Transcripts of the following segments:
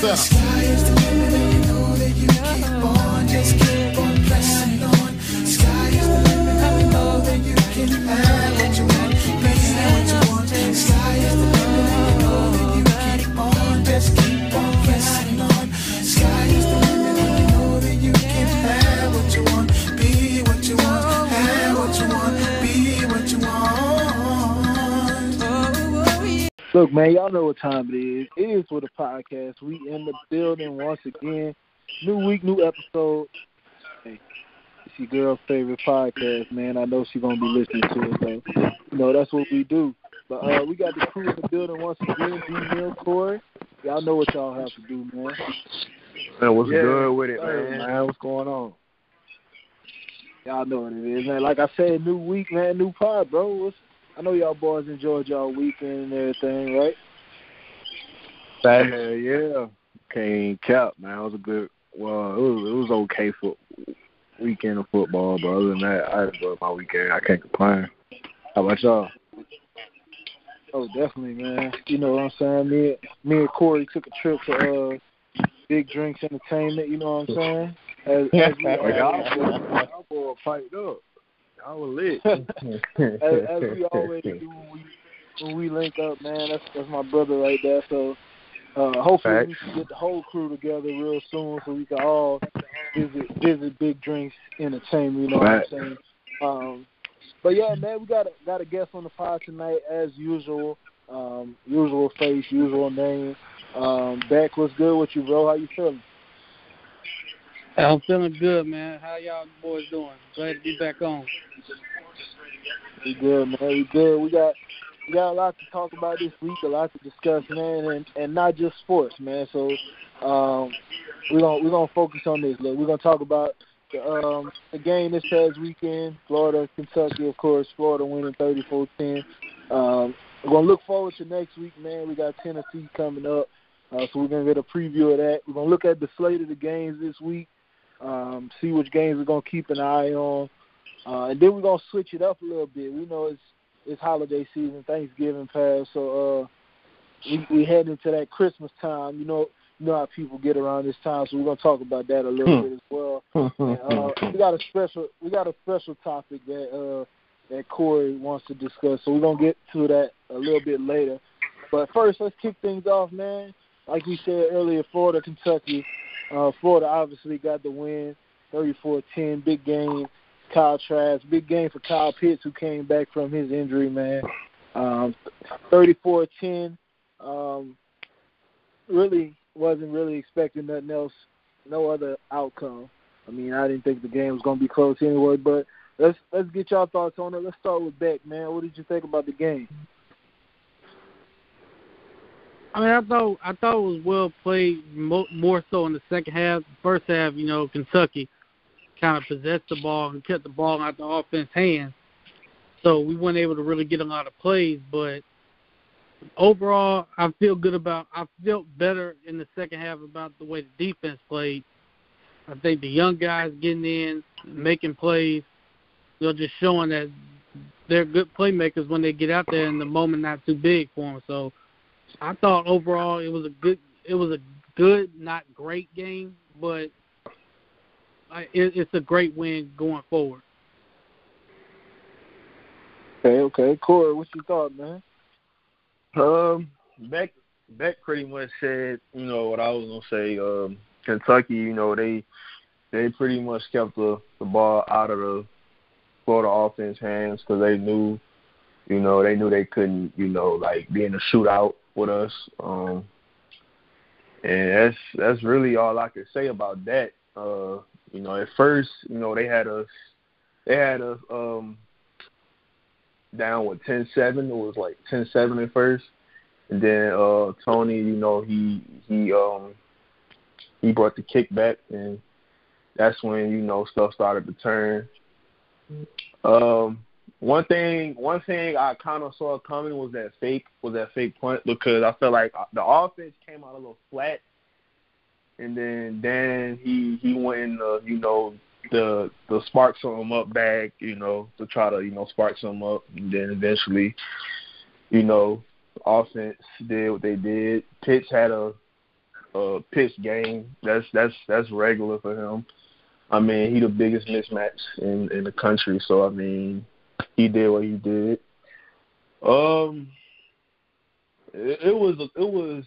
center. Sky Look, man, y'all know what time it is. It is for the podcast. We in the building once again. New week, new episode. Hey, it's your girl's favorite podcast, man. I know she's gonna be listening to it, though. You know that's what we do. But uh, we got the crew in the building once again. D Mill, Corey. Y'all know what y'all have to do, man. Man, what's Yeah. good with it, man? man, what's going on? Y'all know what it is, man. Like I said, new week, man, new pod, bro. What's, I know y'all boys enjoyed y'all weekend and everything, right? Hell yeah. Can't cap, man. It was a good. Well, it was it was okay for weekend of football, but other than that, I enjoyed my weekend. I can't complain. How about y'all? Oh, definitely, man. You know what I'm saying? Me, me and Corey took a trip to uh, Big Drinks Entertainment. You know what I'm saying? As, as we Like, y'all, y'all boy piped up. Y'all were lit. as, as we always do when we when we link up, man. That's that's my brother right there. So uh, hopefully we can get the whole crew together real soon, so we can all visit visit Big Drinks Entertainment. You know Right. what I'm saying? Um, but yeah, man, we got a, got a guest on the pod tonight as usual. Um, usual face, usual name. Um, Beck, what's good with you, bro? How you feeling? I'm feeling good, man. How y'all boys doing? Glad to be back on. We good, man. We good. We got we got a lot to talk about this week, a lot to discuss, man, and and not just sports, man. So um, we're gonna we're gonna focus on this. Look, we're gonna talk about the um the game this past weekend, Florida, Kentucky, of course. Florida winning 34-10. Um, we're gonna look forward to next week, man. We got Tennessee coming up, uh, so we're gonna get a preview of that. We're gonna look at the slate of the games this week, um, see which games we're gonna keep an eye on. Uh, and then we're gonna switch it up a little bit. We know it's it's holiday season, Thanksgiving passed, so uh, we we head into that Christmas time. You know, you know how people get around this time, so we're gonna talk about that a little bit as well. And, uh, we got a special we got a special topic that uh, that Corey wants to discuss, so we're gonna get to that a little bit later. But first, let's kick things off, man. Like we said earlier, Florida, Kentucky. Uh, Florida obviously got the win, 34-10, big game. Kyle Trask. Big game for Kyle Pitts, who came back from his injury, man. Um, 34-10. Um, really wasn't really expecting nothing else, no other outcome. I mean, I didn't think the game was going to be close anyway, but let's let's get y'all thoughts on it. Let's start with Beck, man. What did you think about the game? I mean, I thought I thought it was well played, mo- more so in the second half. First half, you know, Kentucky kind of possessed the ball and kept the ball out the offense hands, so we weren't able to really get a lot of plays. But overall, I feel good about. I felt better in the second half about the way the defense played. I think the young guys getting in, making plays, they're just showing that they're good playmakers when they get out there, and the moment not too big for them. So. I thought overall it was a good, it was a good, not great game, but I, it, it's a great win going forward. Okay, okay. Corey, what you thought, man? Um, Beck Beck pretty much said, you know, what I was gonna say. Um, Kentucky, you know, they they pretty much kept the the ball out of the Florida offense hands because they knew, you know, they knew they couldn't, you know, like be in a shootout with us. Um, and that's that's really all I could say about that. Uh, you know, at first, you know, they had us they had us um down with ten seven. It was like ten seven at first. And then uh Toney, you know, he he um he brought the kick back and that's when, you know, stuff started to turn. Um one thing one thing I kinda saw coming was that fake was that fake punt because I felt like uh, the offense came out a little flat and then Dan he he went in the you know the the spark some up bag, you know, to try to, you know, spark some up and then eventually, you know, offense did what they did. Pitts had a a pitch game. That's that's that's regular for him. I mean, he the biggest mismatch in in the country, so I mean, he did what he did. Um, it, it was a, it was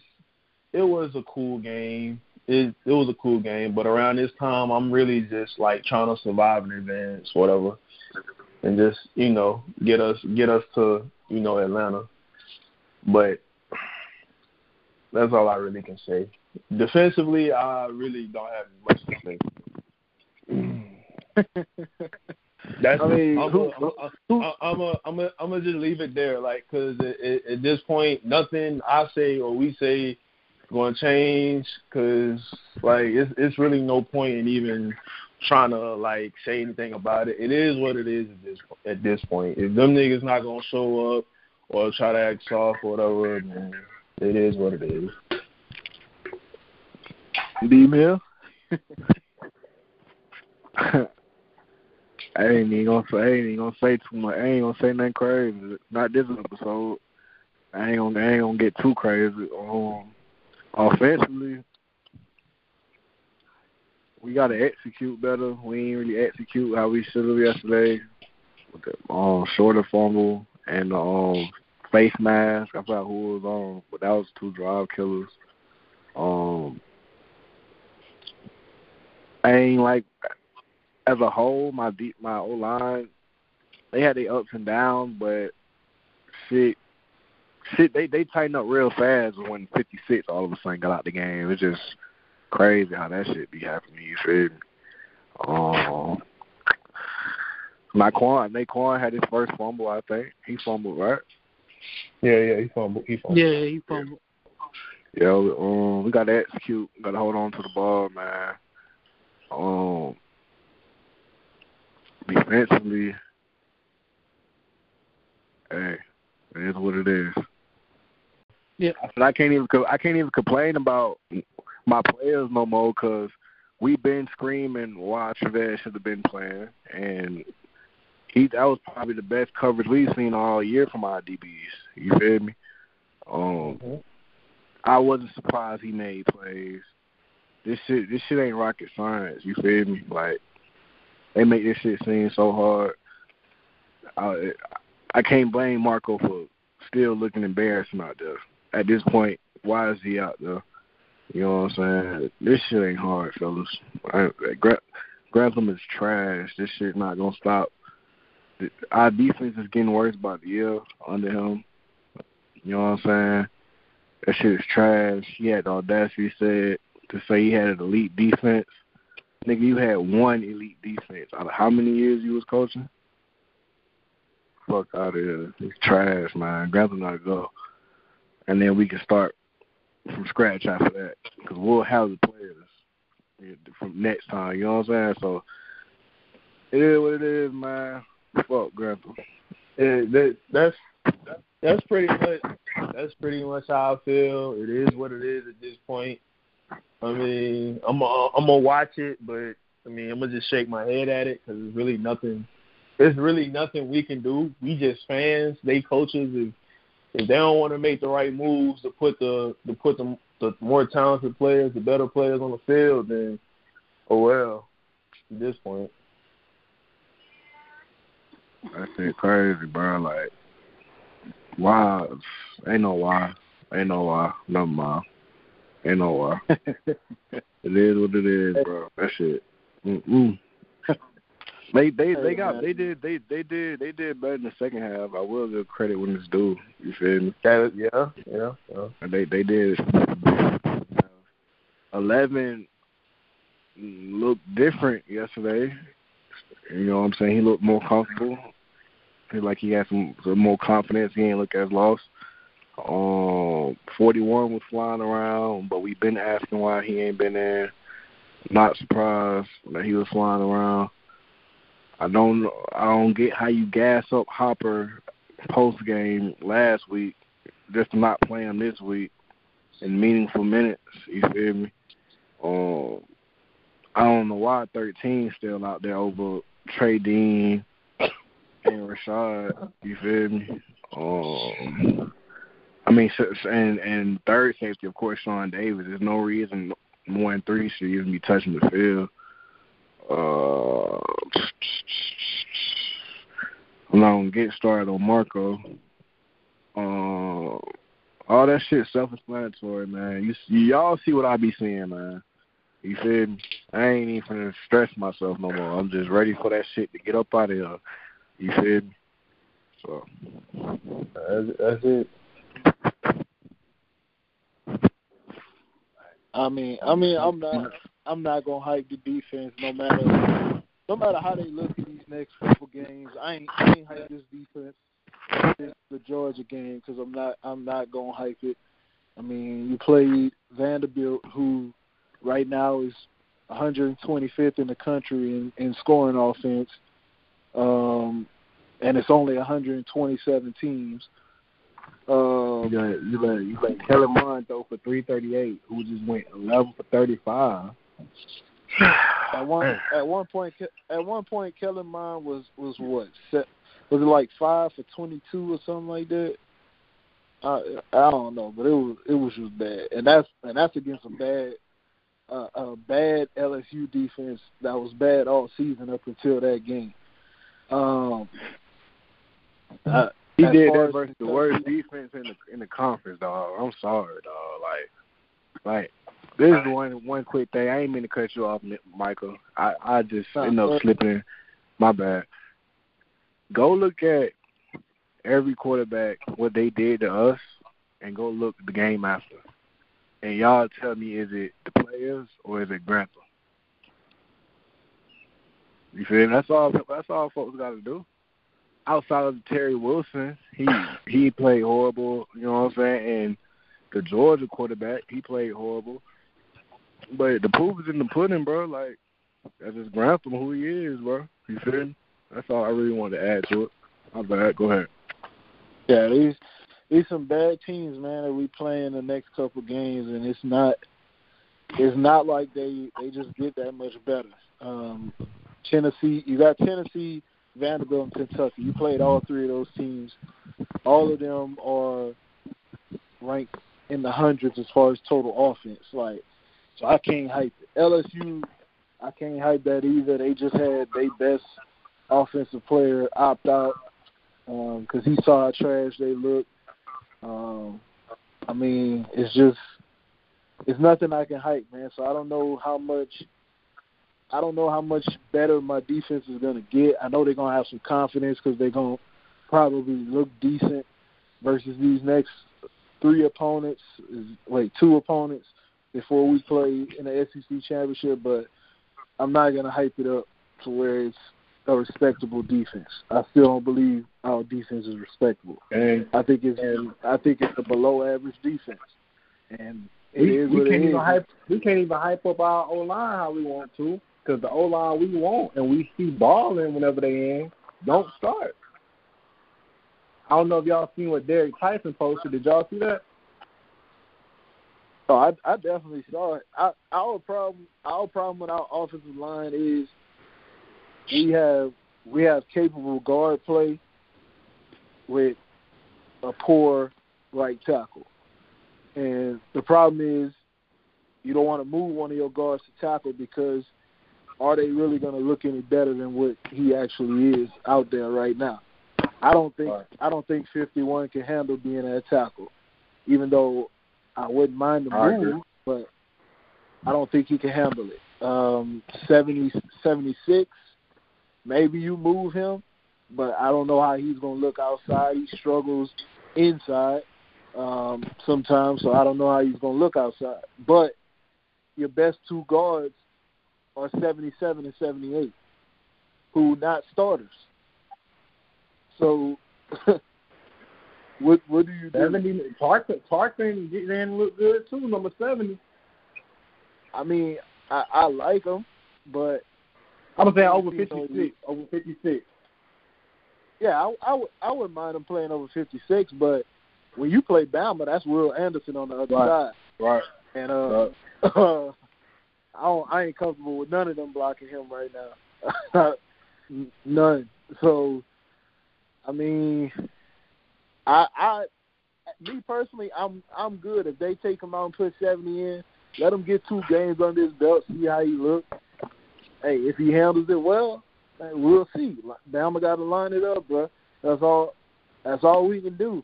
it was a cool game. It it was a cool game, but around this time, I'm really just like trying to survive in advance, whatever, and just you know get us get us to you know Atlanta. But that's all I really can say. Defensively, I really don't have much to say. That's I mean, I'm who- a, I'm a, I'm a, I'm a, I'm gonna just leave it there, like, cause it, it, at this point, nothing I say or we say gonna change, cause like it's it's really no point in even trying to like say anything about it. It is what it is at this at this point. If them niggas not gonna show up or try to act soft or whatever, then it is what it is. D Mill. I ain't even gonna say I ain't even gonna say too much. I ain't gonna say nothing crazy. Not this episode. I ain't gonna I ain't gonna get too crazy. Um, offensively, we gotta execute better. We ain't really execute how we should have yesterday. With the um shorter fumble and the um face mask. I forgot who was on, but that was two drive killers. Um, I ain't like as a whole, my deep my O line, they had their ups and downs, but shit, shit, they they tightened up real fast when 56 all of a sudden got out the game. It's just crazy how that shit be happening. You feel me? Um, Naquan, Naquan had his first fumble. I think he fumbled right. Yeah, yeah, he fumbled. He fumbled. Yeah, he fumbled. Yeah, um, we got to execute. Got to hold on to the ball, man. Um, defensively, hey, it is what it is. Yeah. But I can't even I can't even complain about my players no more because we've been screaming why Trevez should have been playing, and he that was probably the best coverage we've seen all year from our DBs. You feel me? Um, Mhm. I wasn't surprised he made plays. This shit, this shit ain't rocket science. You feel me? Like they make this shit seem so hard. I I can't blame Marco for still looking embarrassing out there. At this point, why is he out there? You know what I'm saying? This shit ain't hard, fellas. I, Gra- Grantham is trash. This shit not gonna stop. Our defense is getting worse by the year under him. You know what I'm saying? That shit is trash. He had the audacity said to say he had an elite defense. Nigga, you had one elite defense out of how many years you was coaching? Fuck out of here. It's trash, man. Grantham gotta go. And then we can start from scratch after that because we'll have the players from next time. You know what I'm saying? So it is what it is, man. Fuck Grandpa. That, that's that's pretty much that's pretty much how I feel. It is what it is at this point. I mean, I'm i I'm gonna watch it, but I mean, I'm gonna just shake my head at it because it's really nothing. There's really nothing we can do. We just fans. They coaches. If if they don't want to make the right moves to put the to put the the more talented players, the better players on the field, then oh well. At this point. That shit crazy, bro. Like, why? Ain't no why. Ain't no why. Never mind. Ain't no why. Uh, it is what it is, bro. That shit. Mm-mm. They they they got they did they they did they did better in the second half. I will give credit when it's due. You feel me? That, yeah, yeah, they they did. Eleven looked different yesterday. You know what I'm saying? He looked more comfortable. Feel like he had some, some more confidence. He ain't look as lost. Um, 41 was flying around, but we've been asking why he ain't been there. Not surprised that he was flying around. I don't I don't get how you gas up Hopper post game last week just to not play him this week in meaningful minutes. You feel me? Um, I don't know why 13 still out there over Trey Dean and Rashad. You feel me? Um, I mean, and and third safety, of course, Shawn Davis. There's no reason more than three should even be touching the field. Uh, I'm not gonna get started on Marco. Uh, all that shit self-explanatory, man. You, y'all see what I be seeing, man. You feel me? I ain't even finna stress myself no more. I'm just ready for that shit to get up out of here. You feel me? So That's, that's it. I mean, I mean, I'm not, I'm not gonna hype the defense no matter, no matter how they look in these next couple games. I ain't, I ain't hype this defense, the Georgia game, because I'm not, I'm not gonna hype it. I mean, you played Vanderbilt, who right now is 125th in the country in, in scoring offense, um, and it's only 127 teams. Um, you let you let you let Kellen Mond throw for three thirty eight, who just went eleven for thirty five. At one at one point at one point Kellen Mond was was what set, was it like five for twenty two or something like that. I I don't know, but it was it was just bad, and that's and that's against a bad uh, a bad LSU defense that was bad all season up until that game. Um, He did that versus the worst defense in the in the conference, dog. I'm sorry, dog. Like, like this is one one quick thing. I ain't mean to cut you off, Michael. I I just Nah, end up slipping. My bad. Go look at every quarterback what they did to us, and go look the game after. And y'all tell me, is it the players or is it Grantham? You feel me? That's all. That's all folks got to do outside of Terry Wilson, he he played horrible. You know what I'm saying? And the Georgia quarterback, he played horrible. But the proof is in the pudding, bro. Like that's just Grantham who he is, bro. You feel me? That's all I really wanted to add to it. My bad. Go ahead. Yeah, these these some bad teams, man, that we play in the next couple games, and it's not it's not like they they just get that much better. Um, Tennessee, you got Tennessee, Vanderbilt, and Kentucky. You played all three of those teams. All of them are ranked in the hundreds as far as total offense. Like, so I can't hype it. LSU, I can't hype that either. They just had their best offensive player opt out because he saw how trash they looked. Um, I mean, it's just it's nothing I can hype, man. So I don't know how much I don't know how much better my defense is going to get. I know they're going to have some confidence because they're going to probably look decent versus these next three opponents. Is, wait, two opponents before we play in the SEC championship. But I'm not going to hype it up to where it's a respectable defense. I still don't believe our defense is respectable. And I think it's I think it's a below average defense, and it we, is we can't even hype. We can't even hype up our O line how we want to, because the O line we want and we see balling whenever they in don't start. I don't know if y'all seen what Derek Tyson posted. Did y'all see that? Oh, I, I definitely saw it. I, our problem, our problem with our offensive line is we have we have capable guard play with a poor right tackle, and the problem is you don't want to move one of your guards to tackle because are they really going to look any better than what he actually is out there right now? I don't think Right. I don't think 51 can handle being at tackle, even though I wouldn't mind the move, but I don't think he can handle it. Um, 70, 76, maybe you move him, but I don't know how he's going to look outside. He struggles inside um, sometimes, so I don't know how he's going to look outside. But your best two guards are 77 and 78, who not starters. So, what what do you do? Seventy. Tarkin Tarkin didn't look good too. Number seventy. I mean, I, I like him, but I'm saying over You know, fifty six. Over fifty six. yeah, I, I would I wouldn't mind him playing over 56. But when you play Bama, that's Will Anderson on the other Right. side, Right. and uh, I don't I ain't comfortable with none of them blocking him right now. None. So, I mean, I I me personally, I'm I'm good if they take him out and put seventy in. Let him get two games under his belt, see how he looks. Hey, if he handles it well, we'll see. Bama got to line it up, bro. That's all. That's all we can do.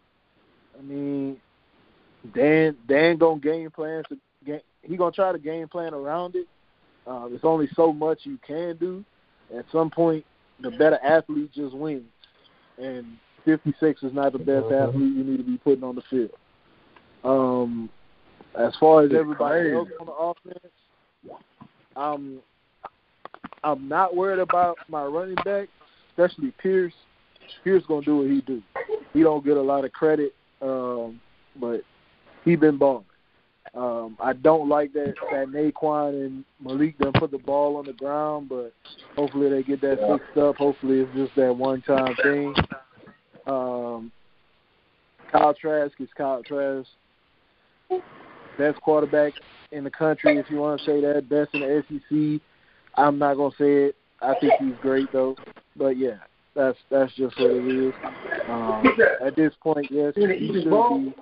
I mean, Dan Dan gonna game plan to. He gonna try to game plan around it. Uh, there's only so much you can do. At some point, the better athlete just wins, and 56 is not the best Mhm. athlete you need to be putting on the field. Um, as far as everybody else on the offense, I'm I'm not worried about my running back, especially Pierce. Pierce gonna do what he do. He don't get a lot of credit, um, but he been balling. Um, I don't like that that Naquan and Malik done put the ball on the ground, but hopefully they get that Yeah. fixed up. Hopefully it's just that one time thing. Um, Kyle Trask is Kyle Trask, best quarterback in the country, if you want to say that, best in the SEC. I'm not gonna say it. I think he's great though, but yeah, that's that's just what it is. Um, at this point, yes, he should be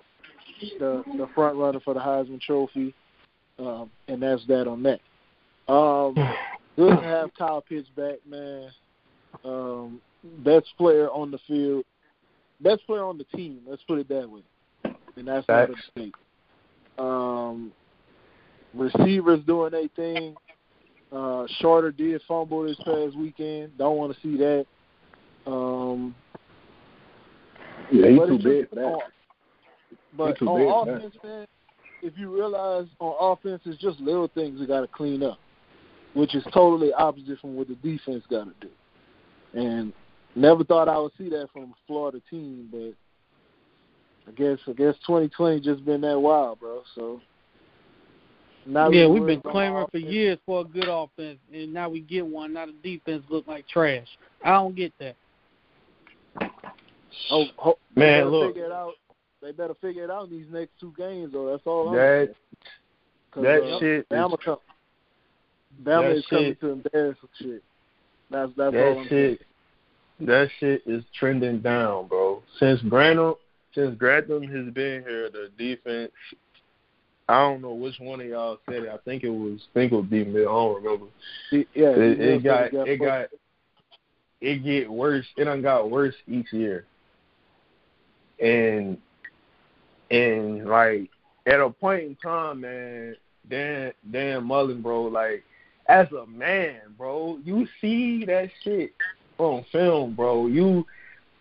the the front runner for the Heisman Trophy, um, and that's that on that. Um, good to have Kyle Pitts back, man. Um, best player on the field, best player on the team. Let's put it that way, and that's not a Facts. mistake. Um, receivers doing their thing. Uh, Shorter did fumble this past weekend. Don't want to see that. Um, Yeah, he's too big for that. On- But on big offense, man, if you realize on offense, it's just little things we got to clean up, which is totally opposite from what the defense got to do. And never thought I would see that from a Florida team, but I guess I guess 2020 just been that wild, bro. So not yeah, we've been clamoring for years for a good offense, and now we get one. Now the defense look like trash. I don't get that. Oh, ho- Man, look. figure it out. They better figure it out in these next two games, though. That's all I'm That saying. 'Cause, that uh, shit is Bama, come, Bama that is coming shit- to embarrass some shit. That's that's all that I'm shit that shit is trending down, bro. Since Grantham since Grantham has been here, the defense I don't know which one of y'all said it. I think it was I think it was D Mill, I don't remember. saying. Yeah, It, it got he it got it get worse. It done got worse each year. And and like at a point in time, man, Dan Dan Mullen, bro, like as a man, bro, you see that shit on film, bro. You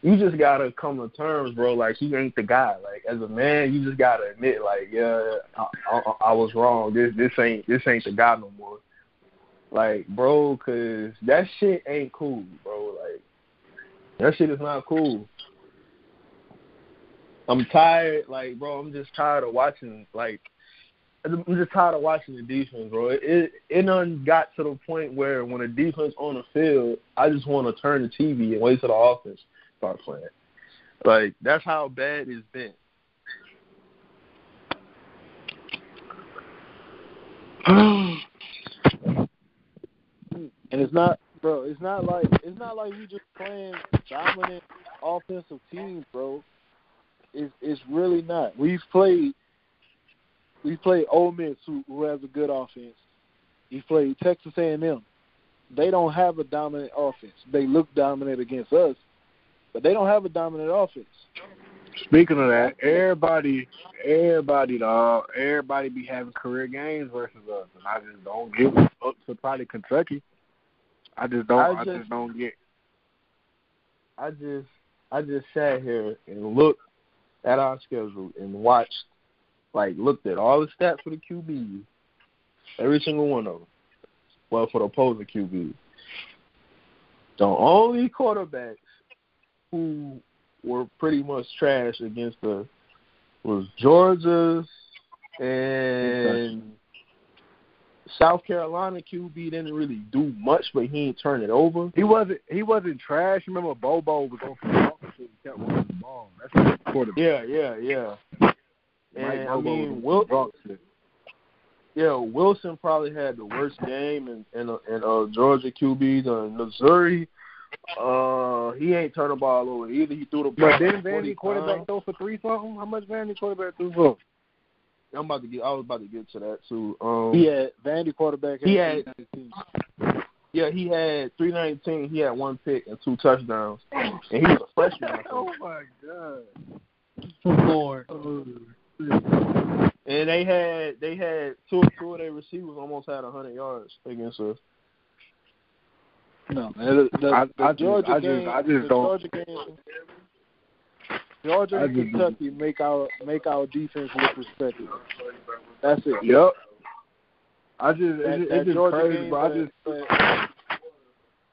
you just gotta come to terms, bro. Like he ain't the guy. Like as a man, you just gotta admit, like, yeah, I, I, I was wrong. This this ain't this ain't the guy no more. Like, bro, cause that shit ain't cool, bro. Like that shit is not cool. I'm tired, like, bro. I'm just tired of watching, like, I'm just tired of watching the defense, bro. It it, done got to the point where when a defense on the field, I just want to turn the TV and wait till the offense start playing. Like that's how bad it's been. And it's not, bro. It's not like it's not like we just playing dominant offensive teams, bro. It's it's really not. We've played we played Ole Miss, who who has a good offense. We played Texas A&M. They don't have a dominant offense. They look dominant against us, but they don't have a dominant offense. Speaking of that, everybody, everybody, dog, everybody be having career games versus us, and I just don't get up to probably Kentucky. I just don't. I I just- just don't get. I just I just sat here and looked at our schedule and watched, like, looked at all the stats for the QBs, every single one of them. Well, for the opposing QBs, the only quarterbacks who were pretty much trash against the was Georgia's and South Carolina QB didn't really do much, but he ain't turn it over. He wasn't. He wasn't trash. Remember, Bobo was on some awful shit. He kept running the ball. That's the quarterback. Yeah, yeah, yeah. Mike And I Bobo mean, was Wil- drunk shit. yeah, Wilson probably had the worst game, in in, uh, and uh, Georgia QBs. Uh, Missouri Uh, he ain't turn the ball over. Either he threw the ball. But didn't 40 Vandy quarterback times. throw for three something? How much Vandy quarterback threw for? I'm about to get. I was about to get to that too. Um, He had Vandy quarterback. He had- 319. Yeah, he had 319. He had one pick and two touchdowns, and he was a freshman. Oh my god. Lord. And they had they had two two of their receivers almost had 100 yards against us. No, man. The, the, I- the I just- Georgia I just- game, I just the don't- Georgia game. Georgia and Kentucky make our make our defense look respected. That's it. Yep. I just That, it's, that it's just Georgia crazy, game, but I just that-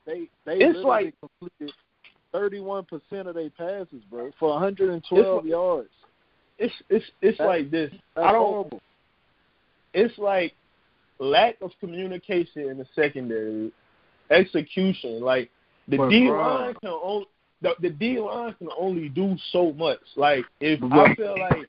they they It's literally like- completed thirty one percent of their passes, bro, for 112 It's- yards. It's it's it's That's- like this. That's I don't. horrible. It's like lack of communication in the secondary, execution. Like the But, D line can only the, the D line can only do so much. Like if But, I feel like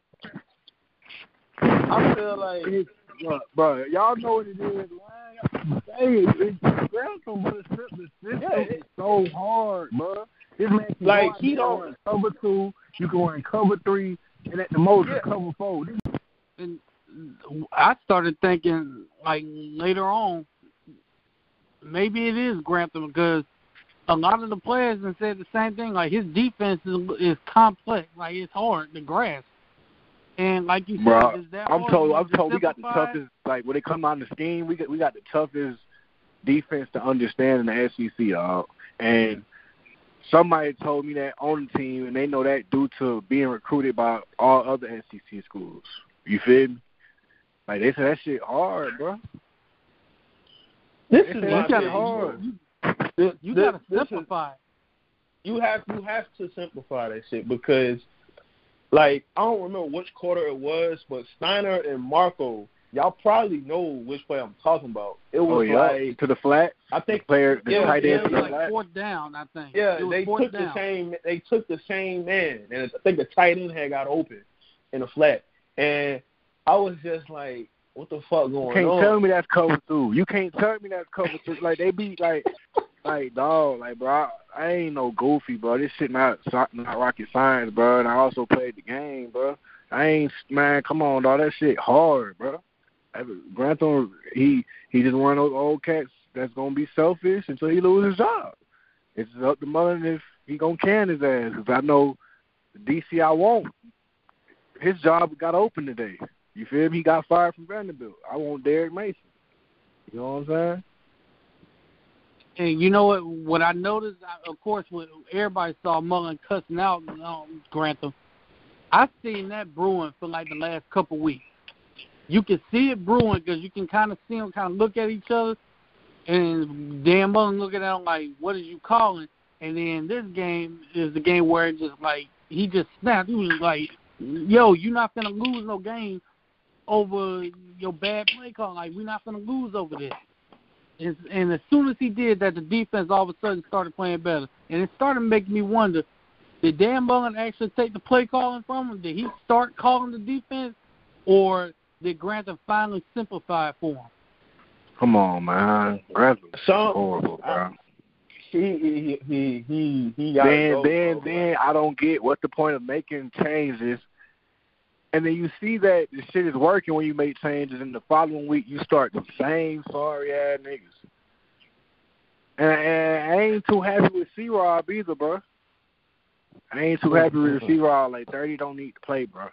I feel like it's, bro, bro, y'all know what it is, man. Hey, it's Grantham, but it's the system Yeah, is so hard, bro. This man can Like, he don't- cover two, you can run cover three, and at the most Yeah. cover four. And I started thinking like later on, maybe it is Grantham because a lot of the players have said the same thing. Like his defense is is complex, like it's hard to grasp. And like you said, is that I'm told. I'm told we got the toughest. Like when it come out the scheme, we got we got the toughest defense to understand in the SEC, dog. And somebody told me that on the team, and they know that due to being recruited by all other SEC schools. You feel me? Like they said that shit hard, bro. this They is said my that shit hard. This- You this- gotta this is- simplify. you have you have to simplify that shit because like I don't remember which quarter it was, but Stiner and Marco, y'all probably know which play I'm talking about. It Oh was yeah, like to the flat. I The think player, the Yeah, tight end the like flat. fourth down, I think. yeah, they took down. the same they took the same man and I think the tight end had got open in the flat. And I was just like, what the fuck going on? You can't on? tell me that's cover two. You can't tell me that's cover two. Like they be like, like dog, like bro, I, ain't no goofy, bro. This shit not not rocket science, bro. And I also played the game, bro. I ain't man. Come on, dog. That shit hard, bro. Grantham, he he just one of those old cats that's gonna be selfish until he loses his job. It's up to Mullen if he gonna can his ass. Cause I know DC I won't. His job got open today. You feel me? He got fired from Vanderbilt. I want Derek Mason. You know what I'm saying? And you know what? What I noticed, of course, when everybody saw Mullen cussing out um, Grantham, I seen that brewing for like the last couple weeks. You can see it brewing because you can kind of see them kind of look at each other, and Dan Mullen looking at him like, "What are you calling?" And then this game is the game where it just like he just snapped. He was like, "Yo, you're not gonna lose no game over your bad play call. Like we're not gonna lose over this." And, and as soon as he did that, the defense all of a sudden started playing better. And it started making me wonder, did Dan Mullen actually take the play calling from him? Did he start calling the defense? Or did Grantham finally simplify it for him? Come on, man. Grantham. So horrible, bro. he he he he he then then then I don't get what the point of making changes. And then you see that the shit is working when you make changes, and the following week you start the same sorry ass niggas. And, and I ain't too happy with C Rob either, bro. I ain't too happy with C Rob. Like thirty don't need to play, bro.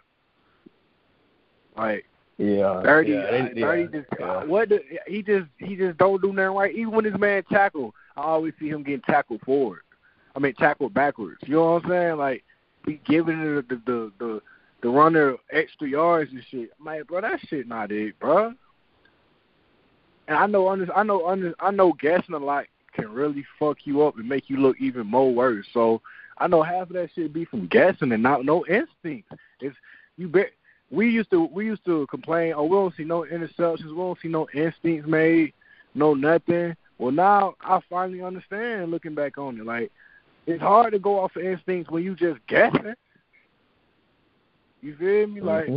Like yeah thirty, yeah, uh, thirty. yeah, just yeah. what? The, he just he just don't do nothing right. Even when his man tackle, I always see him getting tackled forward. I mean tackled backwards. You know what I'm saying? Like he giving the the the the, the runner extra yards and shit. I'm like, bro, that shit not it, bro. And I know I know I know guessing a lot can really fuck you up and make you look even more worse. So I know half of that shit be from guessing and not no instinct. It's you bet we used to we used to complain, oh we don't see no interceptions, we don't see no instincts made, no nothing. Well now I finally understand looking back on it. Like it's hard to go off of instincts when you just guessing. You feel me? Like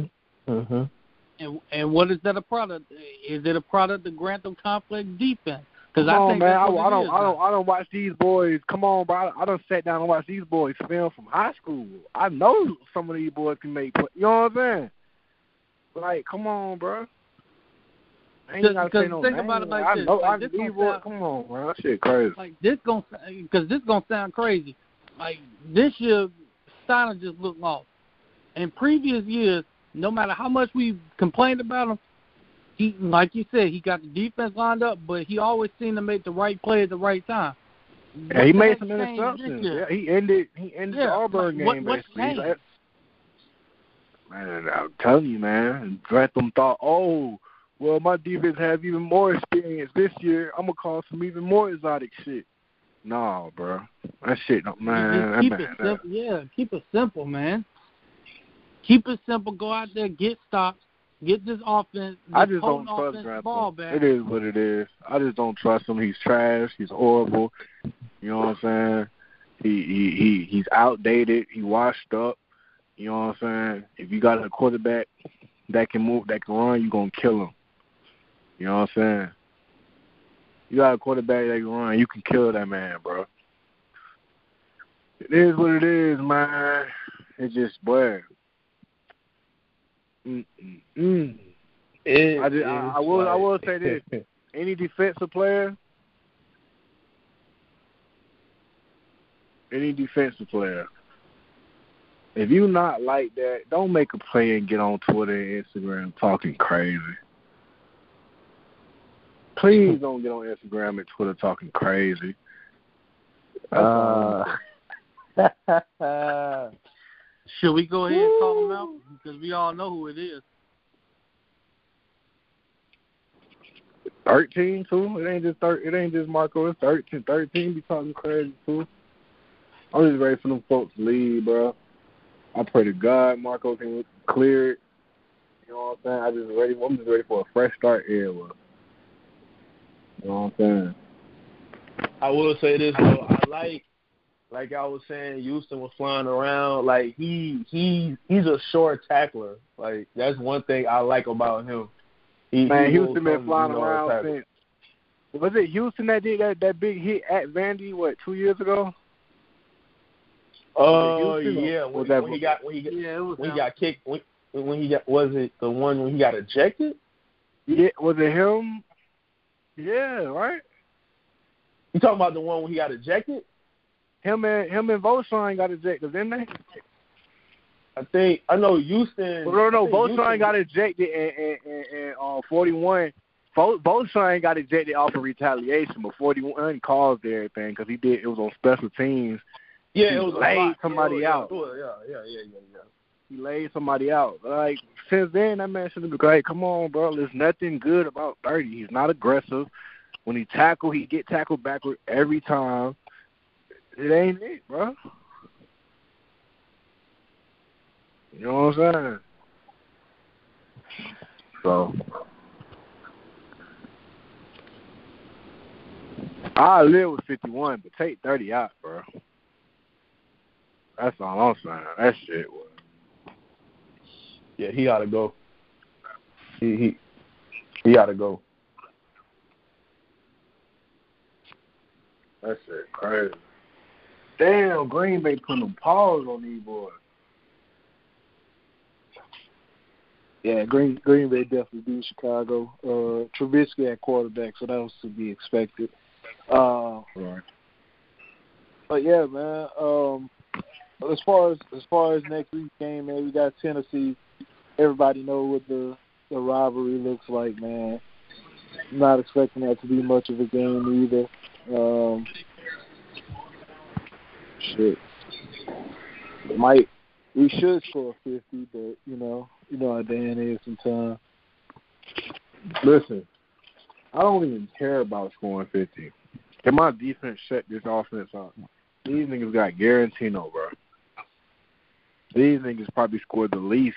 Mhm. And and what is that a product? Is it a product of Grantham complex defense? Because Come I on, think man. that's I, what I don't, is I don't, now. I don't watch these boys. Come on, bro. I, I don't sat down and watch these boys film from high school. I know some of these boys can make. play- You know what I'm saying? Like, come on, bro. Ain't Cause- gotta say no think name. about it like I this, know. like I this these gonna boys. sound- Come on, bro. That shit crazy. Like this gonna because this gonna sound crazy. Like this year, Stiner just looked lost. In previous years, no matter how much we complained about him, he like you said, he got the defense lined up, but he always seemed to make the right play at the right time. Yeah, he made some interceptions. Yeah, he ended. He ended Yeah, the Auburn what- game what basically. Changed? like- Man, I'm telling you, man. Grantham thought, oh, well, my defense have even more experience this year. I'm gonna call some even more exotic shit. Nah, bro, that shit, don't- man. Just keep that, it man, simple. Yeah, keep it simple, man. Keep it simple. Go out there, get stops, get this offense. This I just don't trust offensive ball back. It is what it is. I just don't trust him. He's trash. He's horrible. You know what I'm saying? He he he he's outdated. He washed up. You know what I'm saying? If you got a quarterback that can move, that can run, you gonna kill him. You know what I'm saying? You got a quarterback that can run, you can kill that man, bro. It is what it is, man. It's just boy. Mm-mm-mm. It I, just, I, I will. I will say this: any defensive player, any defensive player, if you not like that, don't make a play and get on Twitter and Instagram talking crazy. Please don't get on Instagram and Twitter talking crazy. Uh, Should we go ahead and call him out? Because we all know who it is. Thirteen too. It ain't just thir- It ain't just Marco. It's thirteen. Thirteen be talking crazy too. I'm just ready for them folks to leave, bro. I pray to God Marco can clear it. You know what I'm saying? I just ready. I'm just ready for a fresh start era. You know what I'm saying? I will say this though, I like like I was saying, Houston was flying around. Like he he he's a short tackler. Like that's one thing I like about him. He, Man, he Houston been flying around tackle. since. Was it Houston that did that that big hit at Vandy? What two years ago? Oh Was it Houston yeah, was when, that- when he got when he got Yeah, it was. when he got kicked when when he got was it the one when he got ejected? Yeah, was it him? Yeah, right. You talking about the one when he got ejected? Him and him and Voshon got ejected, didn't they? I think I know Houston. Well, no, no, Voshon got ejected and and and, and uh, forty one. Voshon got ejected off of retaliation, but forty one caused everything because he did. It was on special teams. Yeah, he it was laid somebody yeah, out. Yeah, yeah, yeah, yeah, yeah. He laid somebody out. Like since then, that man should have been like, "Come on, bro. There's nothing good about thirty. He's not aggressive. When he tackle, he get tackled backward every time. It ain't it, bro. You know what I'm saying? So I live with 51, but take 30 out, bro. That's all I'm saying. That shit was. Yeah, he gotta go. He he he gotta go. That shit crazy. Damn, Green Bay putting a pause on these boys. Yeah, Green Green Bay definitely beat Chicago. Uh, Trubisky at quarterback, so that was to be expected. Uh, Right. but yeah, man. Um, as far as as far as next week's game, man, we got Tennessee. Everybody know what the the rivalry looks like, man. Not expecting that to be much of a game either. Um, shit, might we should score fifty, but you know, you know how Dan is sometimes. Listen, I don't even care about scoring 50. Can my defense shut this offense up? These niggas got Guarantano, bro. These niggas probably scored the least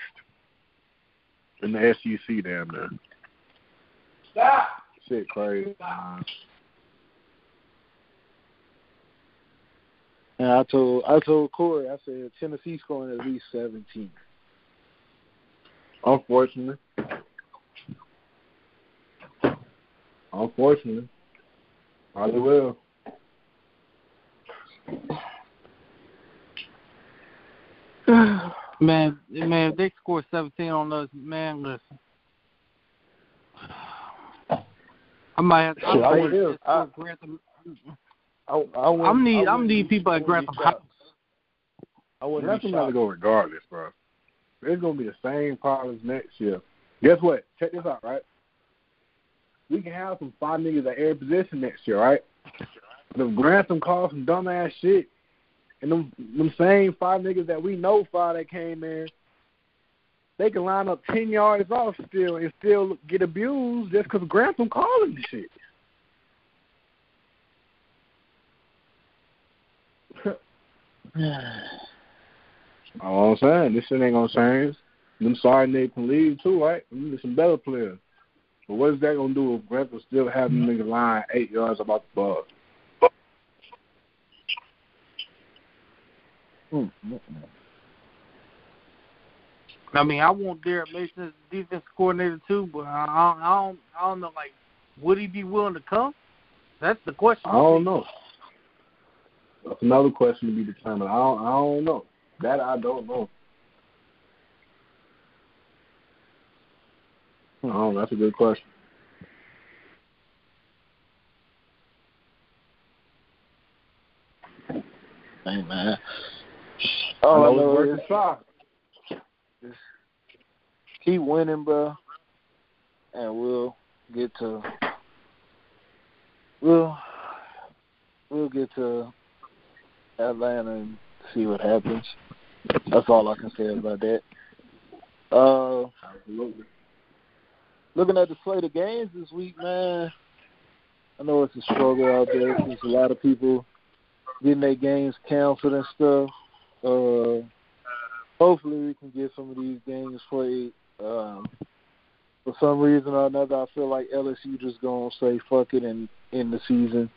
in the SEC damn near. Stop. Shit crazy. man. And I told I told Corey, I said Tennessee scoring at least seventeen. Unfortunately. Unfortunately. Probably will. Man, man, if they score 17 on us, man, listen. I might have. I Shit, I might would- just I- go Grantham. I, I wouldn't- I'm need. I I'm wouldn't need people at I wouldn't Grantham be House. I wouldn't That's be gonna go regardless, bro. It's gonna be the same problems next year. Guess what? Check this out, right? We can have some five niggas at every position next year, right? But if Grantham calls some dumbass shit, and them them same five niggas that we know five that came in, they can line up ten yards off still and still get abused just because Grantham calling the shit. All I'm saying, this shit ain't gonna change. Them sorry niggas can leave too, right? Need some better players. But what is that gonna do if Grantham still having mm-hmm. niggas line eight yards about the ball? Hmm. I mean, I want Derek Mason as defense coordinator too, but I, I, I don't. I don't know. Like, would he be willing to come? That's the question. I don't know. That's another question to be determined. I don't, I don't know. That I don't know. Oh. That's a good question. Hey man. I All I know know it's is worth keep winning, bro, and we'll get to we'll we'll get to Atlanta and see what happens. That's all I can say about that. Uh, Absolutely. looking at the slate of games this week, man, I know it's a struggle out there. There's a lot of people getting their games canceled and stuff. Uh, hopefully, we can get some of these games played. Um, for some reason or another, I feel like LSU just gonna say fuck it and end the season.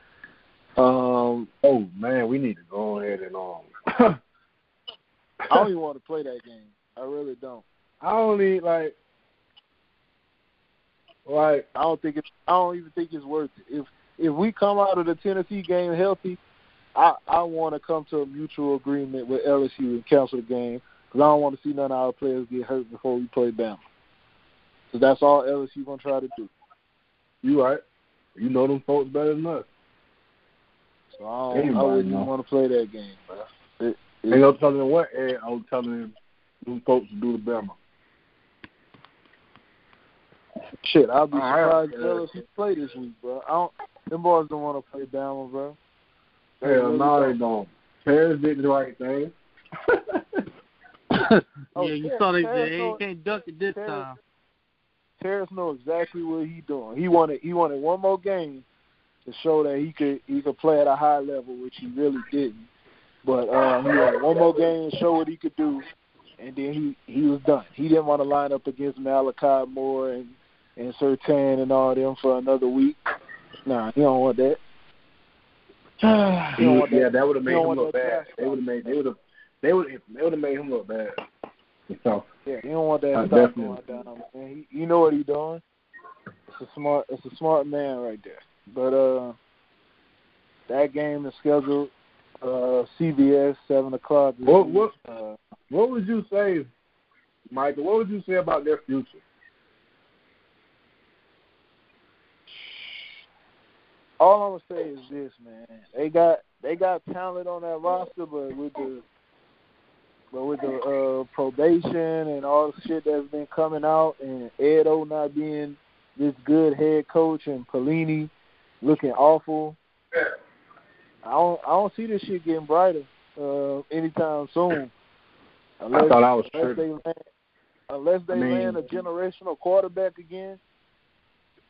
Um, Oh man, we need to go ahead and um. I don't even want to play that game. I really don't. I don't need like like I don't think it's. I don't even think it's worth it. If if we come out of the Tennessee game healthy, I I want to come to a mutual agreement with LSU and cancel the game because I don't want to see none of our players get hurt before we play Bama. So that's all LSU gonna try to do. you right. You know them folks better than us. So I, don't, I wouldn't even want to play that game, bro. It, Ain't no telling them what Ed, I was telling them them folks to do the Bama. shit, I'll be All right. surprised uh, if LSU play this week, bro. I don't. Them boys don't want to play Bama, bro. They Hell really no, don't. they don't. Paris did the right thing. Oh, yeah, you Terrace- saw they Terrace did. know- He can't duck it this Terrace- time. Terrace know exactly what he doing. He wanted he wanted one more game to show that he could he could play at a high level, which he really didn't. But uh, he wanted one more game to show what he could do, and then he he was done. He didn't want to line up against Malachi Moore and and Surtain and all them for another week. Nah, he don't want that. he He don't was- want yeah, that. that would have made him look bad. They would have made. They would have. They would. They would have made him look bad. So Yeah, he don't want that I stock definitely- going down. Man, he, you know what he doing. It's a smart, it's a smart man right there. But uh, that game is scheduled uh CBS seven o'clock. What- week. what- Uh, what would you say, Michael? What would you say about their future? all I'm gonna say is this, man. They got they got talent on that roster, but with the but with the uh probation and all the shit that's been coming out, and Edo not being this good head coach, and Pelini looking awful. I don't I don't see this shit getting brighter uh anytime soon. Unless, I thought I was unless they land, unless they I mean- land a generational quarterback again.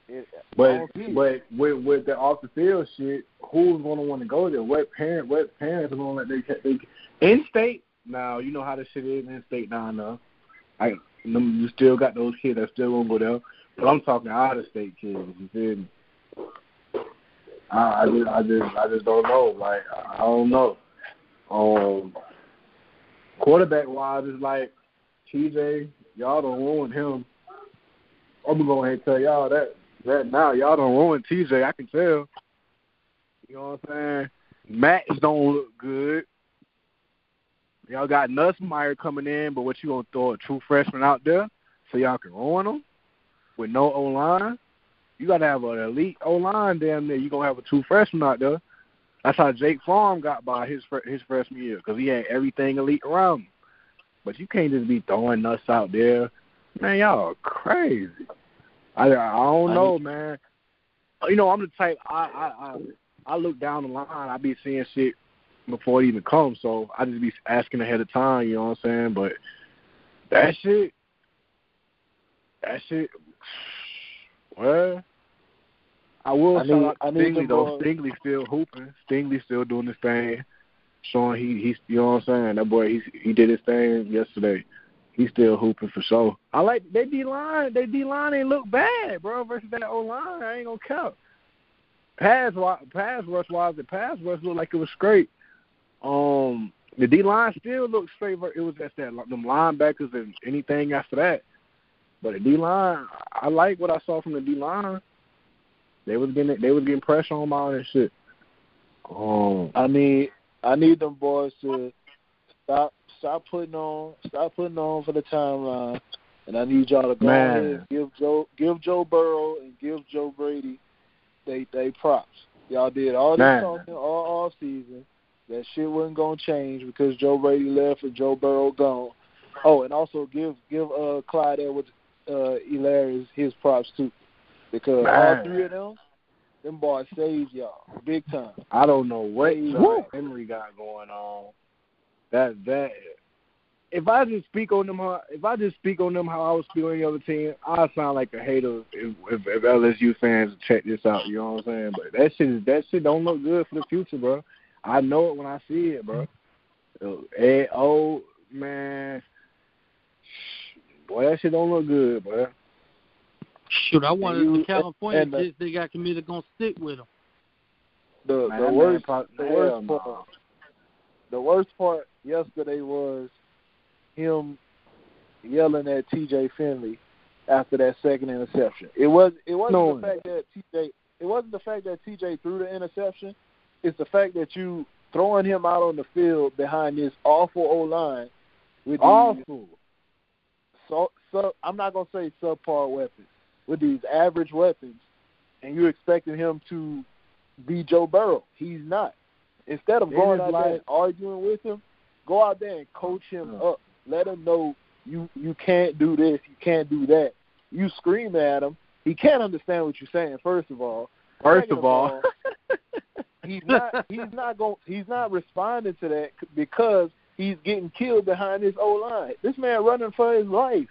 It, But don't see it. but with with the off the field shit, who's gonna want to go there? What parent? What parents are gonna let they they in state? Now you know how the shit is in state down there. I you still got those kids that still gonna go there, but I'm talking out of state kids. You feel me? I, I just I just I just don't know. Like I, don't know. Um, quarterback wise, it's like TJ. Y'all don't ruin him. I'm gonna go ahead and tell y'all that that now y'all don't ruin TJ. I can tell. You know what I'm saying? Max don't look good. Y'all got Nussmeier coming in, but what you gonna throw a true freshman out there so y'all can ruin him with no O line? You gotta have an elite O line down there. You gonna have a true freshman out there. That's how Jake Fromm got by his his freshman year because he had everything elite around him. But you can't just be throwing nuts out there, man. Y'all are crazy. I I don't know, man. You know, I'm the type I I I, I look down the line. I be seeing shit before it even comes, so I just be asking ahead of time. You know what I'm saying? But that shit, that shit. Well, I will I need- out to I need Stingley though. Stingley still hooping. Stingley still doing his thing. Showing he he's you know what I'm saying. That boy he's he did his thing yesterday. He's still hooping for sure. I like they D line. They D line ain't look bad, bro. Versus that O line, I ain't gonna count. Pass pass rush wise, the pass rush looked like it was straight. Um, the D line still looked straight. It was just that them linebackers and anything after that. But the D line, I like what I saw from the D line. They was getting they was getting pressure on all that shit. Um, I need I need them boys to stop stop putting on stop putting on for the timeline, and I need y'all to go Man. ahead and give Joe give Joe Burrow and give Joe Brady they they props. Y'all did all this Man. talking all off season. That shit wasn't gonna change because Joe Brady left and Joe Burrow gone. Oh, and also give give uh Clyde Edwards uh Helaire his props too. Because Man. all three of them, them boys saved y'all big time. I don't know what. Henry got going on. That that if I just speak on them how if I just speak on them how I would speak on any other team, I sound like a hater if, if, if LSU fans check this out. You know what I'm saying? But that shit is that shit don't look good for the future, bro. I know it when I see it, bro. Hey, oh man, boy, that shit don't look good, bro. Shoot, I wanted you- the California and the- kids. They got committed gonna stick with them. The Man, the that man worst the worst no. part the worst part yesterday was him yelling at TJ Finley after that second interception. It was it wasn't No. the fact that TJ it wasn't the fact that TJ threw the interception. It's the fact that you throwing him out on the field behind this awful O line with these Awful. So, so I'm not gonna say subpar weapons with these average weapons, and you're expecting him to be Joe Burrow. He's not. Instead of going out there and arguing with him, go out there and coach him Yeah. up. Let him know you you can't do this, you can't do that. You scream at him. He can't understand what you're saying. First of all, First of all, he's not he's not going he's not responding to that because he's getting killed behind his O line. This man running for his life.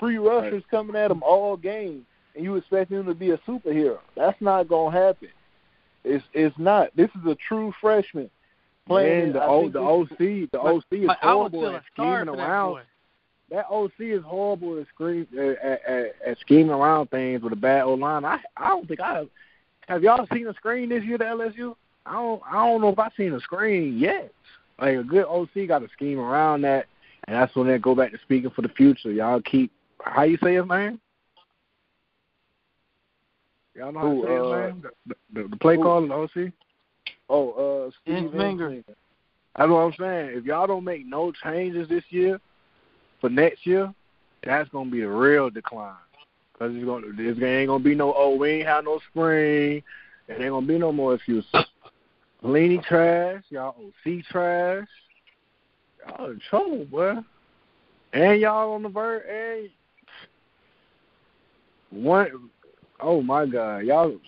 Free rushers coming at him all game, and you expect him to be a superhero. That's not gonna happen. It's it's not. This is a true freshman playing. Man, the O the OC the OC is But I was horrible at scheming that around. boy. That OC is horrible at scream at, at, at scheming around things with a bad O line. I I don't think I have. Have y'all seen a screen this year to LSU? I don't I don't know if I've seen a screen yet. Like a good OC got to scheme around that, and that's when they go back to speaking for the future. Y'all keep how you say his name? Y'all know how Who, to say uh, his name? The, the, the play who? caller, the OC. Oh, uh, Steve Ensminger. Ensminger. That's what I'm saying. If y'all don't make no changes this year for next year, that's gonna be a real decline. Cause it's gonna, this ain't gonna be no. Oh, we ain't have no spring. It ain't gonna be no more excuses. Leany trash, y'all OC trash. Y'all in trouble, boy. And y'all on the verge. And one, oh my God, y'all.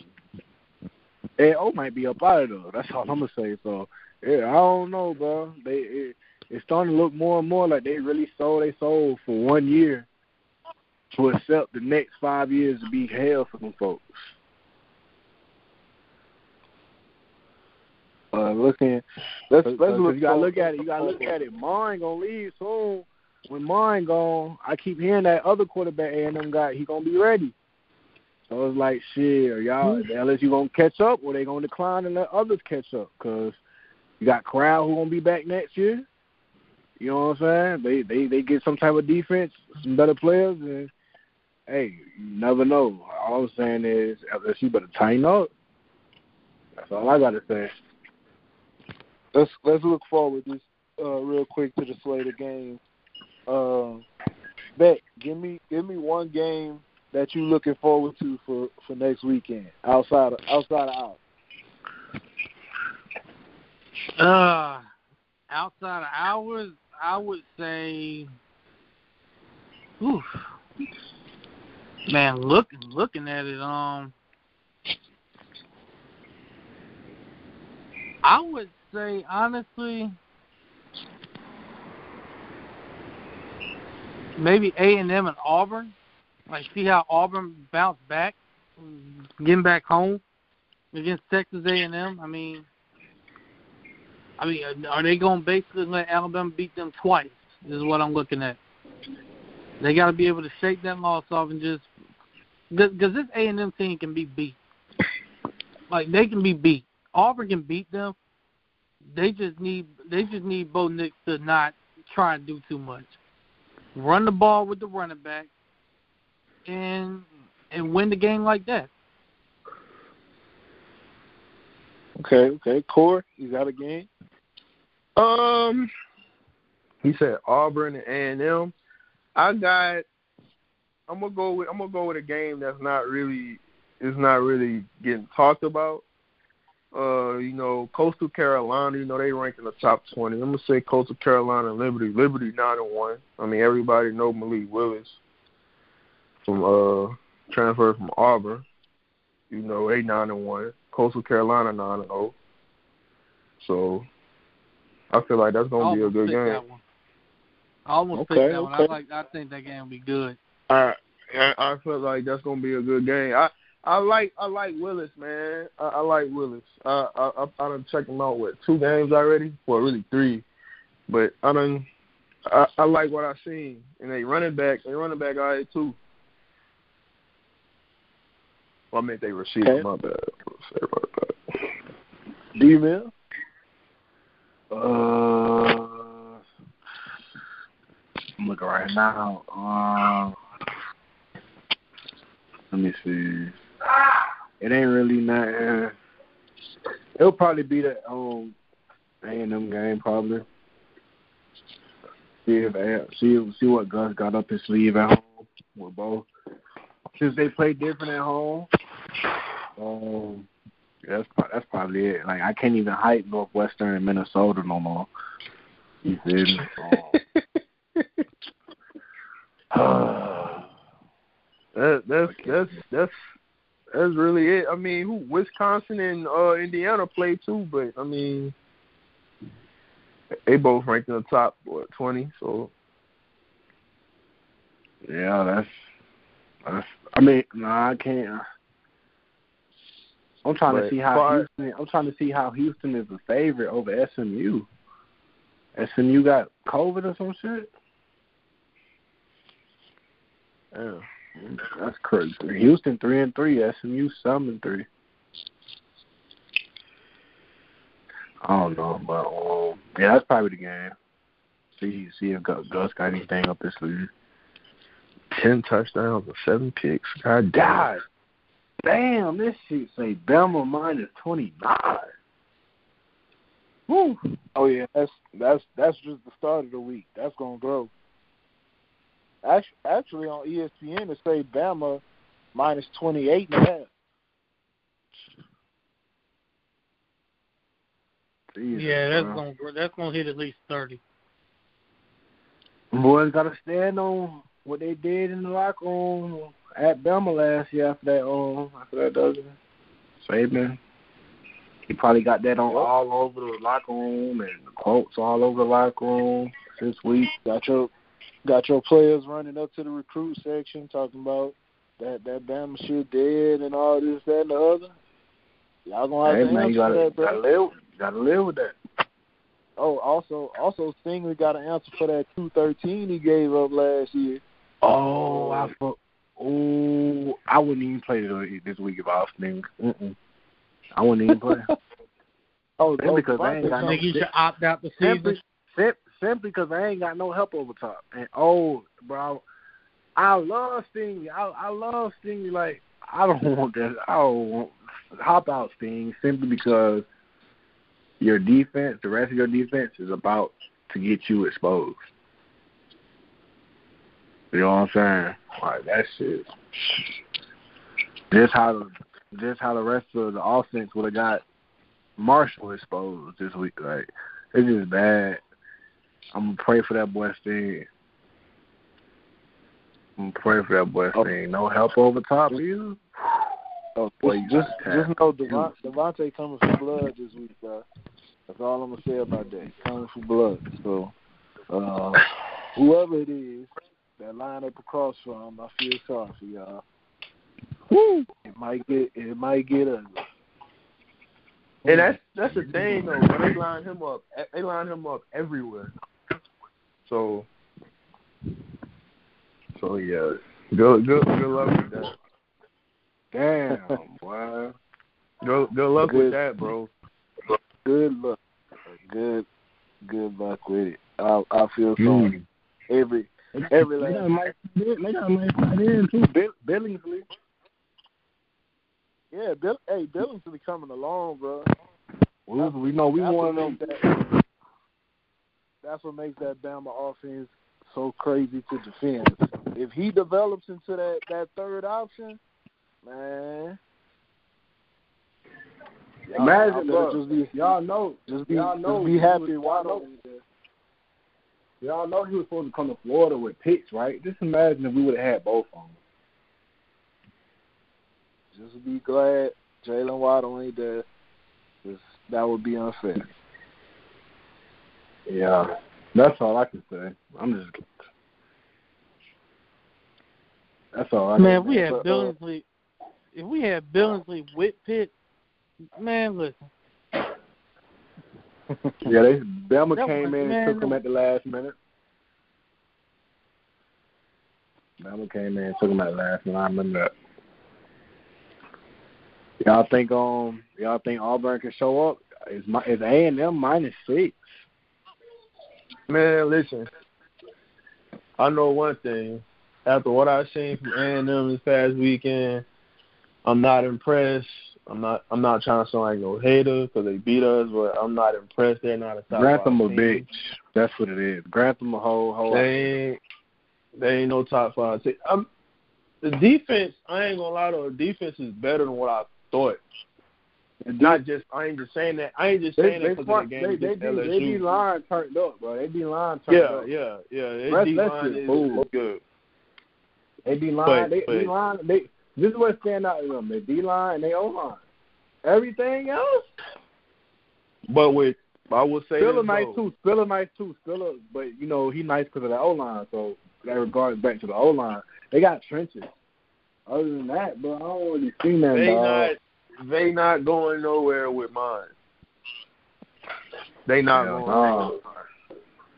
AO might be up out of there. That's all I'm gonna say. So yeah, I don't know, bro. They it, it's starting to look more and more like they really sold they sold for one year to accept the next five years to be hell for them folks. Uh, looking, let's let's look. you gotta look at it. You gotta look at it. Mine gonna leave soon. When mine gone, I keep hearing that other quarterback A and M guy. He gonna be ready. So it's like shit. Are y'all the LSU gonna catch up, or they gonna decline and let others catch up? Cause you got Crowd who gonna be back next year. You know what I'm saying? They they they get some type of defense, some better players, and hey, you never know. All I'm saying is LSU better tighten up. That's all I gotta say. Let's let's look forward this uh, real quick to the slate of games. Um, Beck, give me give me one game that you're looking forward to for for next weekend outside of outside of ours. Uh, outside of hours, I would say, oof, man, looking looking at it, um, I would say honestly, maybe A and M and Auburn. Like, see how Auburn bounced back, getting back home against Texas A and M. I mean. I mean, uh, are they going to basically let Alabama beat them twice? Is what I'm looking at. They got to be able to shake that loss off and just because this A and M team can be beat. Like they can be beat. Auburn can beat them. They just need they just need Bo Nix to not try and do too much. Run the ball with the running back, and and win the game like that. Okay, okay. Core, you got a game? Um, he said Auburn and A and M. I got. I'm gonna go with I'm gonna go with a game that's not really is not really getting talked about. Uh, you know, Coastal Carolina. You know they rank in the top twenty. I'm gonna say Coastal Carolina and Liberty. Liberty nine and one. I mean everybody know Malik Willis from uh transfer from Auburn. You know they nine and one. Coastal Carolina nine and zero. So I feel like that's gonna be a good game. I almost Okay, picked that one. I okay. like. I think that game will be good. I I I feel like that's gonna be a good game. I I like I like Willis, man. I, I like Willis. I I I I done checked him out with two games already. Well, really three, but I done I, I like what I seen. And they running back, they running back all right too. Well, I meant they receiver. Okay. My bad. Say about that. D Mill? Uh, I'm looking right now. Um, let me see. It ain't really nothing. It'll probably be the um A and M game probably. See if see see what Gus got up his sleeve at home with both. Since they play different at home, um, that's that's probably it. Like I can't even hype Northwestern and Minnesota no more. You feel me? Um, That that's that's that's that's really it. I mean, who Wisconsin and uh Indiana play too, but I mean, they both ranked in the top what twenty. So yeah, that's that's. I mean, no, I can't. I'm trying to see how far- Houston. I'm trying to see how Houston is a favorite over SMU. SMU got COVID or some shit. yeah. That's crazy. Houston three and three. SMU seven and three. I don't know, but um, yeah, that's probably the game. See, see if Gus got anything up his sleeve. ten touchdowns and seven picks. God damn. God damn, this shit say Bama minus twenty nine. Woo. Oh yeah, that's that's that's just the start of the week. That's gonna grow. Actually, actually on ESPN it say Bama minus twenty eight and a half. Jesus, yeah, that's bro. gonna that's gonna hit at least thirty. Boys got to stand on what they did in the locker room at Bama last year after that. Um, after that dozen, Saban. He probably got that on all over the locker room and the quotes all over the locker room this week. Got your got your players running up to the recruit section talking about that that Bama shit dead and all this, that and the other. Y'all gonna have Hey to man, you answer gotta, for that, gotta bro. live, gotta live with that. Oh, also also Stingley got an answer for that two thirteen he gave up last year. Oh, I for, oh, I wouldn't even play this week if I was Sting. Mm-mm. I wouldn't even play. Oh, Simply because I ain't got no Nigga, you should opt out the season. simply, sim, simply because I ain't got no help over top. And oh, bro, I love Stingley. I I love Stingley. Like I don't want that. I don't want hop out Sting simply because your defense, the rest of your defense, is about to get you exposed. You know what I'm saying? Like that shit. Just how the just how the rest of the offense would have got Marshall exposed this week. Like it's just bad. I'm gonna pray for that boy Sting. I'm gonna pray for that boy Sting. No help over top either. Oh, Boy, you just gotta just know Devon, DeVonta coming for blood this week, bro. That's all I'm gonna say about that. Coming for blood. So, uh, whoever it is that line up across from, I feel sorry for y'all. Woo. It might get it might get ugly. And that's that's the thing though. When they line him up, they line him up everywhere. So, so yeah, good good good luck with that. Damn, boy. Good good luck Good. with that, bro. Good luck. Good good luck with it. I I feel Hmm. sorry. Every every They got nice, they got too. Bill, Billingsley. yeah. Bill, hey, Billingsley coming along, bro. We, we know we That's one what of them. that- That's what makes that Bama offense so crazy to defend. If he develops into that that third option, man. y'all- Imagine, y'all bro. just be Y'all know, just be y'all know, just be happy. was- y'all know- y'all know he was supposed to come to Florida with picks, right? Just imagine if we would have had both of them. Just be glad Jaylen Waddle ain't there. that would be unfair. Yeah, that's all I can say. I'm just. That's all I. Man, can we say. had but, uh, Billingsley, if we had Billingsley with Pitt, man, listen, Yeah, they Bama That came was- in and took him at the last minute. Bama came in and took him at the last minute. I remember that. Y'all think um y'all think Auburn can show up? Is my is A and M minus six? Man, listen. I know one thing. After what I've seen from A and M this past weekend, I'm not impressed. I'm not. I'm not trying to sound like no hater because they beat us, but I'm not impressed. They're not a top Grantham a team. bitch. That's what it is. Grantham a whole whole. They ain't. They ain't no top five. team. I'm, the defense. I ain't gonna lie though. The defense is better than what I thought. Not just. I ain't just saying that. I ain't just saying they that because of the they game they against be LSU. they be line turned up, bro. They be line turned Yeah, up. yeah, yeah. yeah. They Rest- D that line is good. They be line. But- they, they but- line. They this is what stand out to them. They D line and they O line. Everything else, But with I will say Spiller this, nice though. too. Spiller nice too. Spiller, but you know he nice because of the O line. So that regards back to the O line. They got trenches. Other than that, bro, I don't really see that. They dog. not they not going nowhere with mine. They not Hell going. no.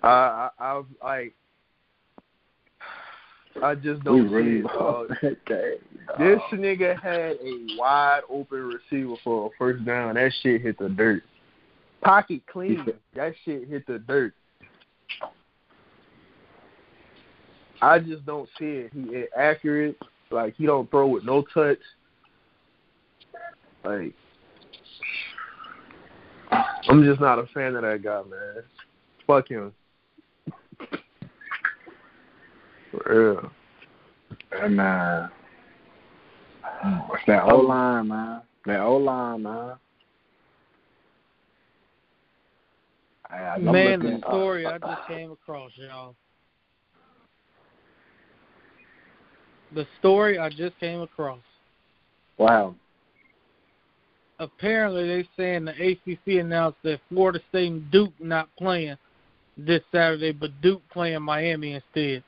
I I I've like I just don't really see it. dog. lost that game. This nigga had a wide open receiver for a first down. That shit hit the dirt. Pocket clean. That shit hit the dirt. I just don't see it. He accurate. Like he don't throw with no touch. Like I'm just not a fan of that guy, man. Fuck him. For real. And uh, what's that O line, man? That O line, man. I, man, looking- the story I just came across, y'all. The story I just came across. Wow. Apparently, they're saying the ACC announced that Florida State and Duke not playing this Saturday, but Duke playing Miami instead.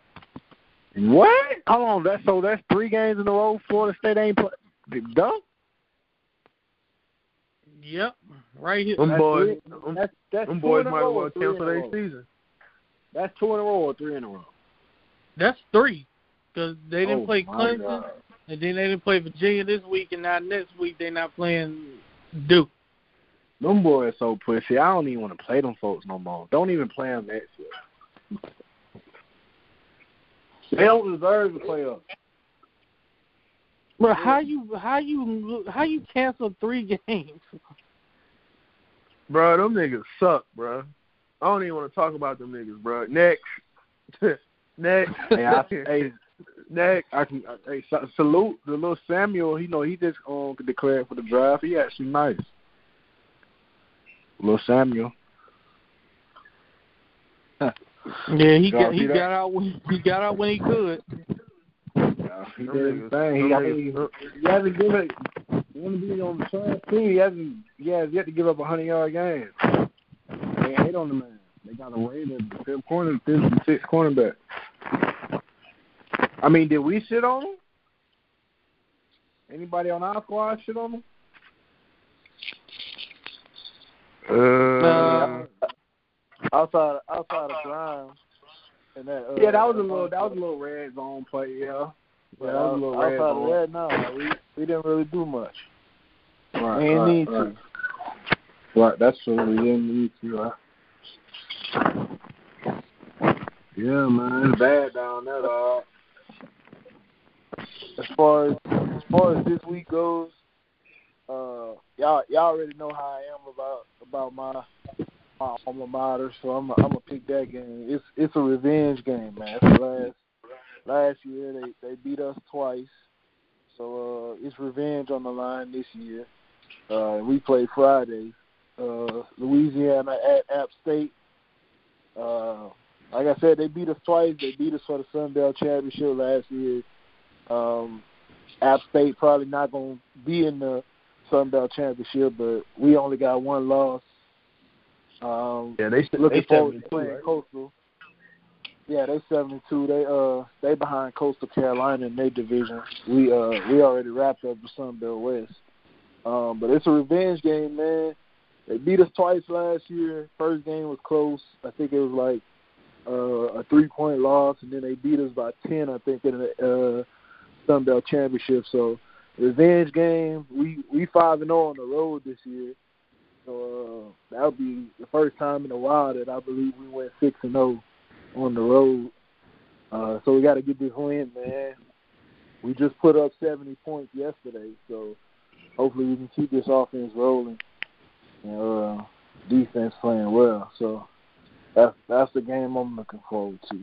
What? Hold on. That so that's three games in a row. Florida State ain't play. Dunk. Yep, right here. Them That's boys, three- them, That's that's them boys might row as well or three in cancel their season. That's two in a row or three in a row. That's three because they didn't Oh, play my Clemson, God. And then they didn't play Virginia this week, and now next week they're not playing Duke. Them boys so pussy. I don't even want to play them folks no more. Don't even play them next year. They don't deserve to play up. Bro, how you how you how you cancel three games? Bro, them niggas suck, bro. I don't even want to talk about them niggas, bro. Next. Next. Hey, I, hey, Next. I can. I, hey, sa- salute the little Samuel. You know, he just um declared for the draft. He actually nice. Little Samuel. Yeah, he got he that? got out when he got out when he could. Yeah, he Them did his thing. He, them I niggas- mean, he hasn't given. He want to be on the trash team. He hasn't. He has yet to give up a hundred yard game. They hate on the man. They got a rated fifth corner, fifth and sixth cornerback. I mean, did we shit on him? Anybody on our squad shit on him? Uh, Uh, outside outside of Grimes and that. Uh, yeah, that was a little. That was a little red zone play. Yeah. Yeah, Yeah, that was a little red outside zone. of that, no, we we didn't really do much. Right, we ain't right, need right. to. Right, that's true. We didn't need to. Right? Yeah, man, it's bad down there, dog. As far as as far as this week goes, uh, y'all y'all already know how I am about about my my alma mater, so I'm i I'm gonna pick that game. It's it's a revenge game, man. It's last last year they they beat us twice, so uh, it's revenge on the line this year. Uh, we play Friday, uh, Louisiana at App State. Uh, like I said, they beat us twice. They beat us for the Sun Belt Championship last year. Um, App State probably not going to be in the Sun Belt Championship, but we only got one loss. Um, yeah, they looking they forward to 72, playing right? Coastal. Yeah, they seventy two. They uh they behind Coastal Carolina in their division. We uh we already wrapped up the Sun Belt West. Um, but it's a revenge game, man. They beat us twice last year. First game was close. I think it was like uh, a three point loss, and then they beat us by ten. I think in the uh, Sun Belt Championship. So revenge game. We we five and zero on the road this year. So uh, that'll be the first time in a while that I believe we went six and zero on the road. Uh, so we got to get this win, man. We just put up seventy points yesterday, so hopefully we can keep this offense rolling and uh, defense playing well. So that's that's the game I'm looking forward to.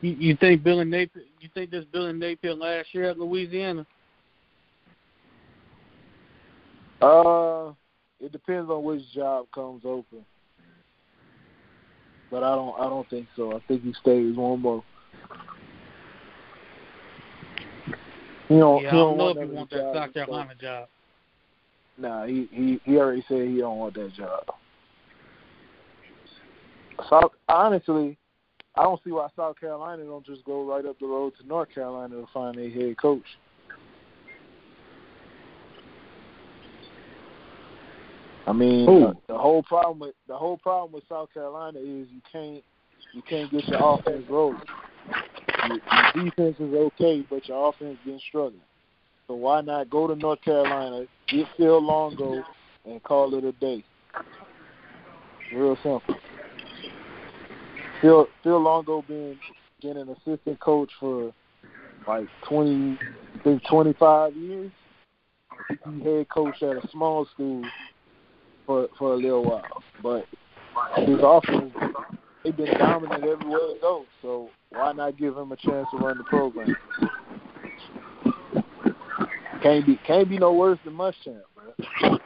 You, you think Billy Napier? You think this Billy Napier last year at Louisiana? Uh, it depends on which job comes open, but I don't I don't think so. I think he stays one more. He don't, yeah, I he don't know if he wants that South. Carolina job. Nah, he he he already said he don't want that job. South honestly, I don't see why South Carolina don't just go right up the road to North Carolina to find a head coach. I mean, the, the whole problem with the whole problem with South Carolina is you can't you can't get your offense rolling. Your, your defense is okay, but your offense been struggling. So why not go to North Carolina, get Phil Longo, and call it a day? Real simple. Phil Phil Longo been been an assistant coach for like twenty, I think twenty five years. He head coach at a small school for for a little while, but his offense they've been dominant everywhere it goes. So why not give him a chance to run the program? Can't be can't be no worse than Muschamp, bro.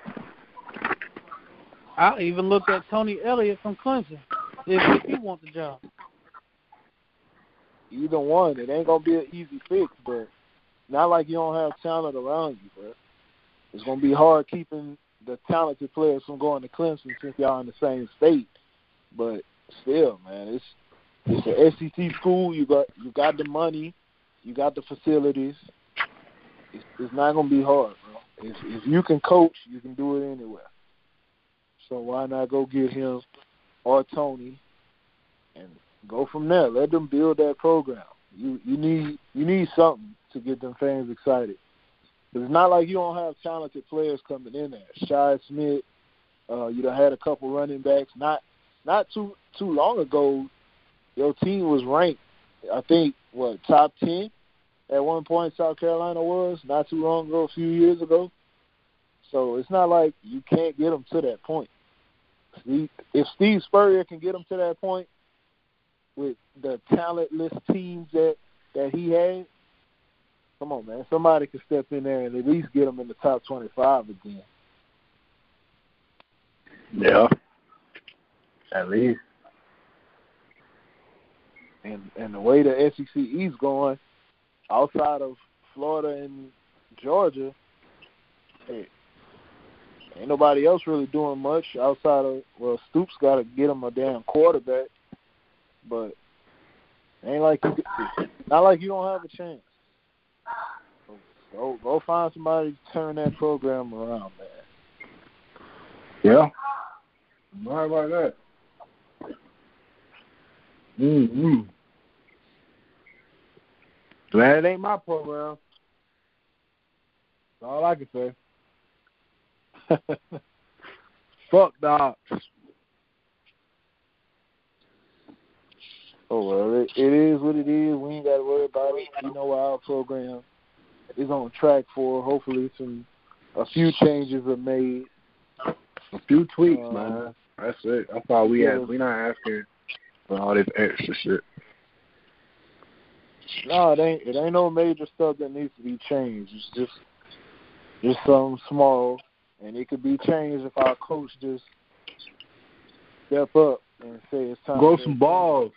I even looked at Tony Elliott from Clemson. If, he wants the job, Either one, it ain't gonna be an easy fix, but not like you don't have talent around you, bro. It's gonna be hard keeping the talented players from going to Clemson since y'all in the same state. But still, man, it's it's an SEC school. You got you got the money, you got the facilities. It's, it's not gonna be hard, bro. If if you can coach, you can do it anywhere. So why not go get him or Tony and go from there. Let them build that program. You you need you need something to get them fans excited. it's not like you don't have talented players coming in there. Shi Smith, uh, you done had a couple running backs. Not not too too long ago, your team was ranked I think what top ten at one point South Carolina was not too long ago, a few years ago. So it's not like you can't get them to that point. If Steve Spurrier can get them to that point with the talentless teams that that he had, come on, man, somebody can step in there and at least get them in the top twenty-five again. Yeah, at least. And and the way the SEC East going, outside of Florida and Georgia, hey, ain't nobody else really doing much outside of well, Stoops got to get him a damn quarterback, but ain't like not like you don't have a chance. Go go find somebody to turn that program around, man. Yeah, right about that. Mm-hmm. Glad it ain't my program. That's all I can say. Fuck dogs. Oh well, it, it is what it is. We ain't got to worry about it. You know our program is on track for. Hopefully, some a few changes are made. A few tweaks, Um, man. That's it. That's all we yeah. ask. We not asking for all this extra shit. No, it ain't. It ain't no major stuff that needs to be changed. It's just just something small, and it could be changed if our coach just step up and say it's time. Grow some balls.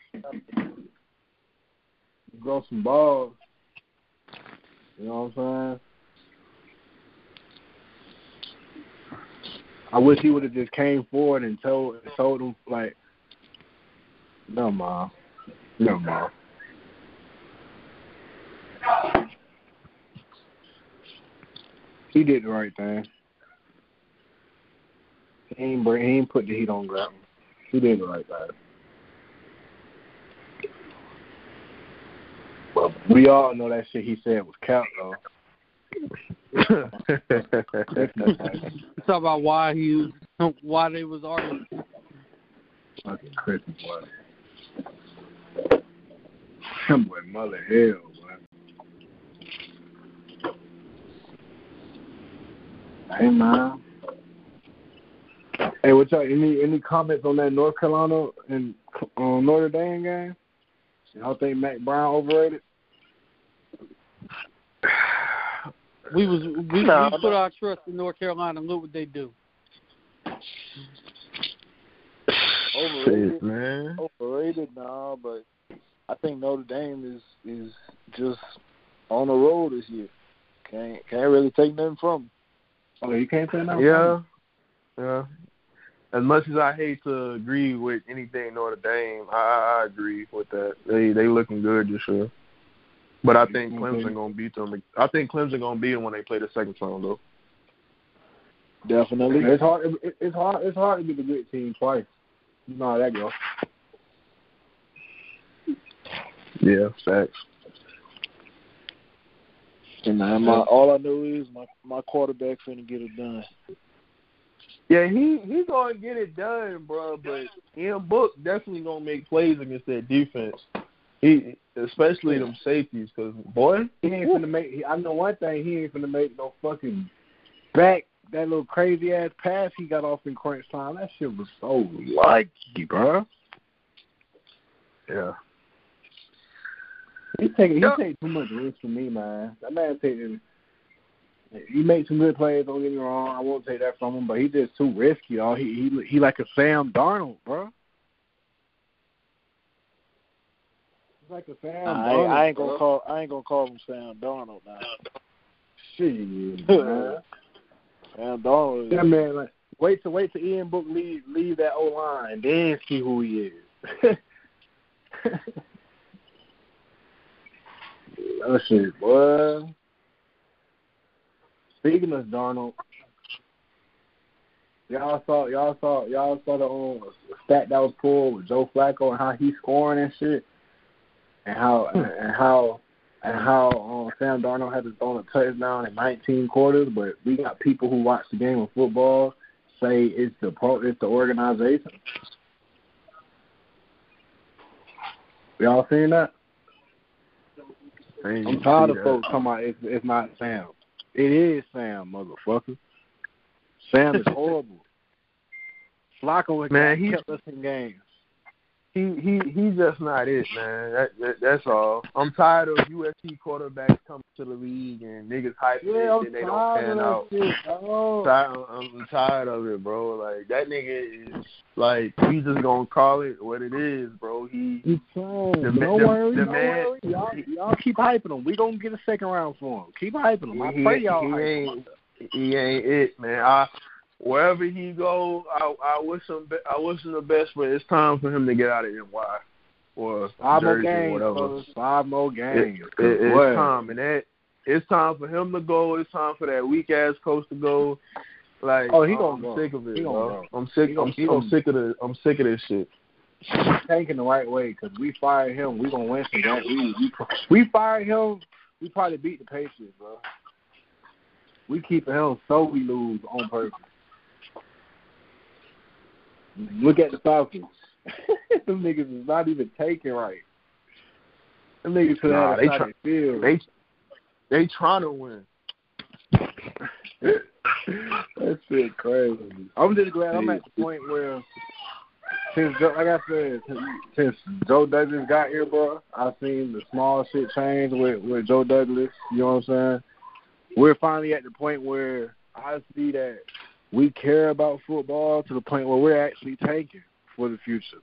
Grow some balls. You know what I'm saying? I wish he would have just came forward and told told him like, no, mom, no, mom. He did the right thing. He ain't bring, he ain't put the heat on Grantham. He did the right thing. Well, we all know that shit he said was cap though. Talk about why he why they was arguing. Fucking Christmas boy. That boy mother hell, boy. Hey man. Hey, what's up? Any any comments on that North Carolina and um, Notre Dame game? Y'all think Mack Brown overrated? We was we, No, we put our trust in North Carolina and look what they do. Overrated, Shit, man. overrated, nah, but I think Notre Dame is is just on the road this year. Can't can't really take nothing from 'em. Oh, you can't say nothing. Yeah, yeah. As much as I hate to agree with anything Notre Dame, I, I I agree with that. They they looking good this year. But I think mm-hmm. Clemson gonna beat them. I think Clemson gonna beat them when they play the second time though. Definitely. It's hard. It, it's hard. It's hard to beat a good team twice. You know how that goes. Yeah, facts. And now my all I know is my my quarterback finna get it done. Yeah, he he's gonna get it done, bro. But Ian Book definitely gonna make plays against that defense. He especially them safeties, cause boy, He ain't gonna make. He, I know one thing. He ain't gonna make no fucking back. That little crazy ass pass he got off in crunch time. That shit was so lucky, bro. yeah, He taking. He taking too much risk for me, man. That man taking. He made some good plays. Don't get me wrong. I won't take that from him, but he just too risky, y'all. He he he like a Sam Darnold, bro. He's like a Sam I, Darnold. I ain't gonna call I ain't gonna call him Sam Darnold now. Shit, man. Sam Darnold. That man, like, wait to wait to Ian Book leave leave that O line, then see who he is. oh shit, boy. Speaking of Darnold, y'all saw y'all saw y'all saw the um, stat that was pulled with Joe Flacco and how he's scoring and shit, and how and how and how um, Sam Darnold had to throw a touchdown in 19 quarters, but we got people who watch the game of football say it's the pro, it's the organization. Y'all seen that? I'm tired of folks talking about it's, it's not Sam. It is Sam, motherfucker. Sam is horrible. Flacco has Man, kept- he- kept us in games. He he he's just not it, man. That, that that's all. I'm tired of USC quarterbacks coming to the league and niggas hyping Yeah, it I'm and they don't pan out. shit. Tired, I'm tired of it, bro. Like that nigga is like we just gonna call it what it is, bro. He He's trying. The don't the- worry, the don't man- worry. Y'all, y'all keep hyping him. We gonna get a second round for him. Keep hyping him. I he, pray y'all he hype him. ain't he ain't it, man. I wherever he go, I I wish him be, I wish him the best, but it's time for him to get out of NY or Five more Jersey or games, whatever. fellas. Five more games. it, it's What? time, and that it's time for him to go. It's time for that weak ass coach to go. Like, Oh, he I'm gonna go. sick of it, bro. go. I'm sick. Gonna- I'm, I'm sick of the. I'm sick of this shit. tanking the right way because we fired him. We gonna win some games. We, we we fired him. We probably beat the Patriots, bro. We keep him so we lose on purpose. Look at the Falcons. Them niggas is not even taking right. Them niggas could Nah, they try- field. They they trying to win. that shit crazy. I'm just glad I'm at the point where since Joe, like I said, since, since Joe Douglas got here, bro, I've seen the small shit change with with Joe Douglas. You know what I'm saying? We're finally at the point where I see that we care about football to the point where we're actually tanking for the future.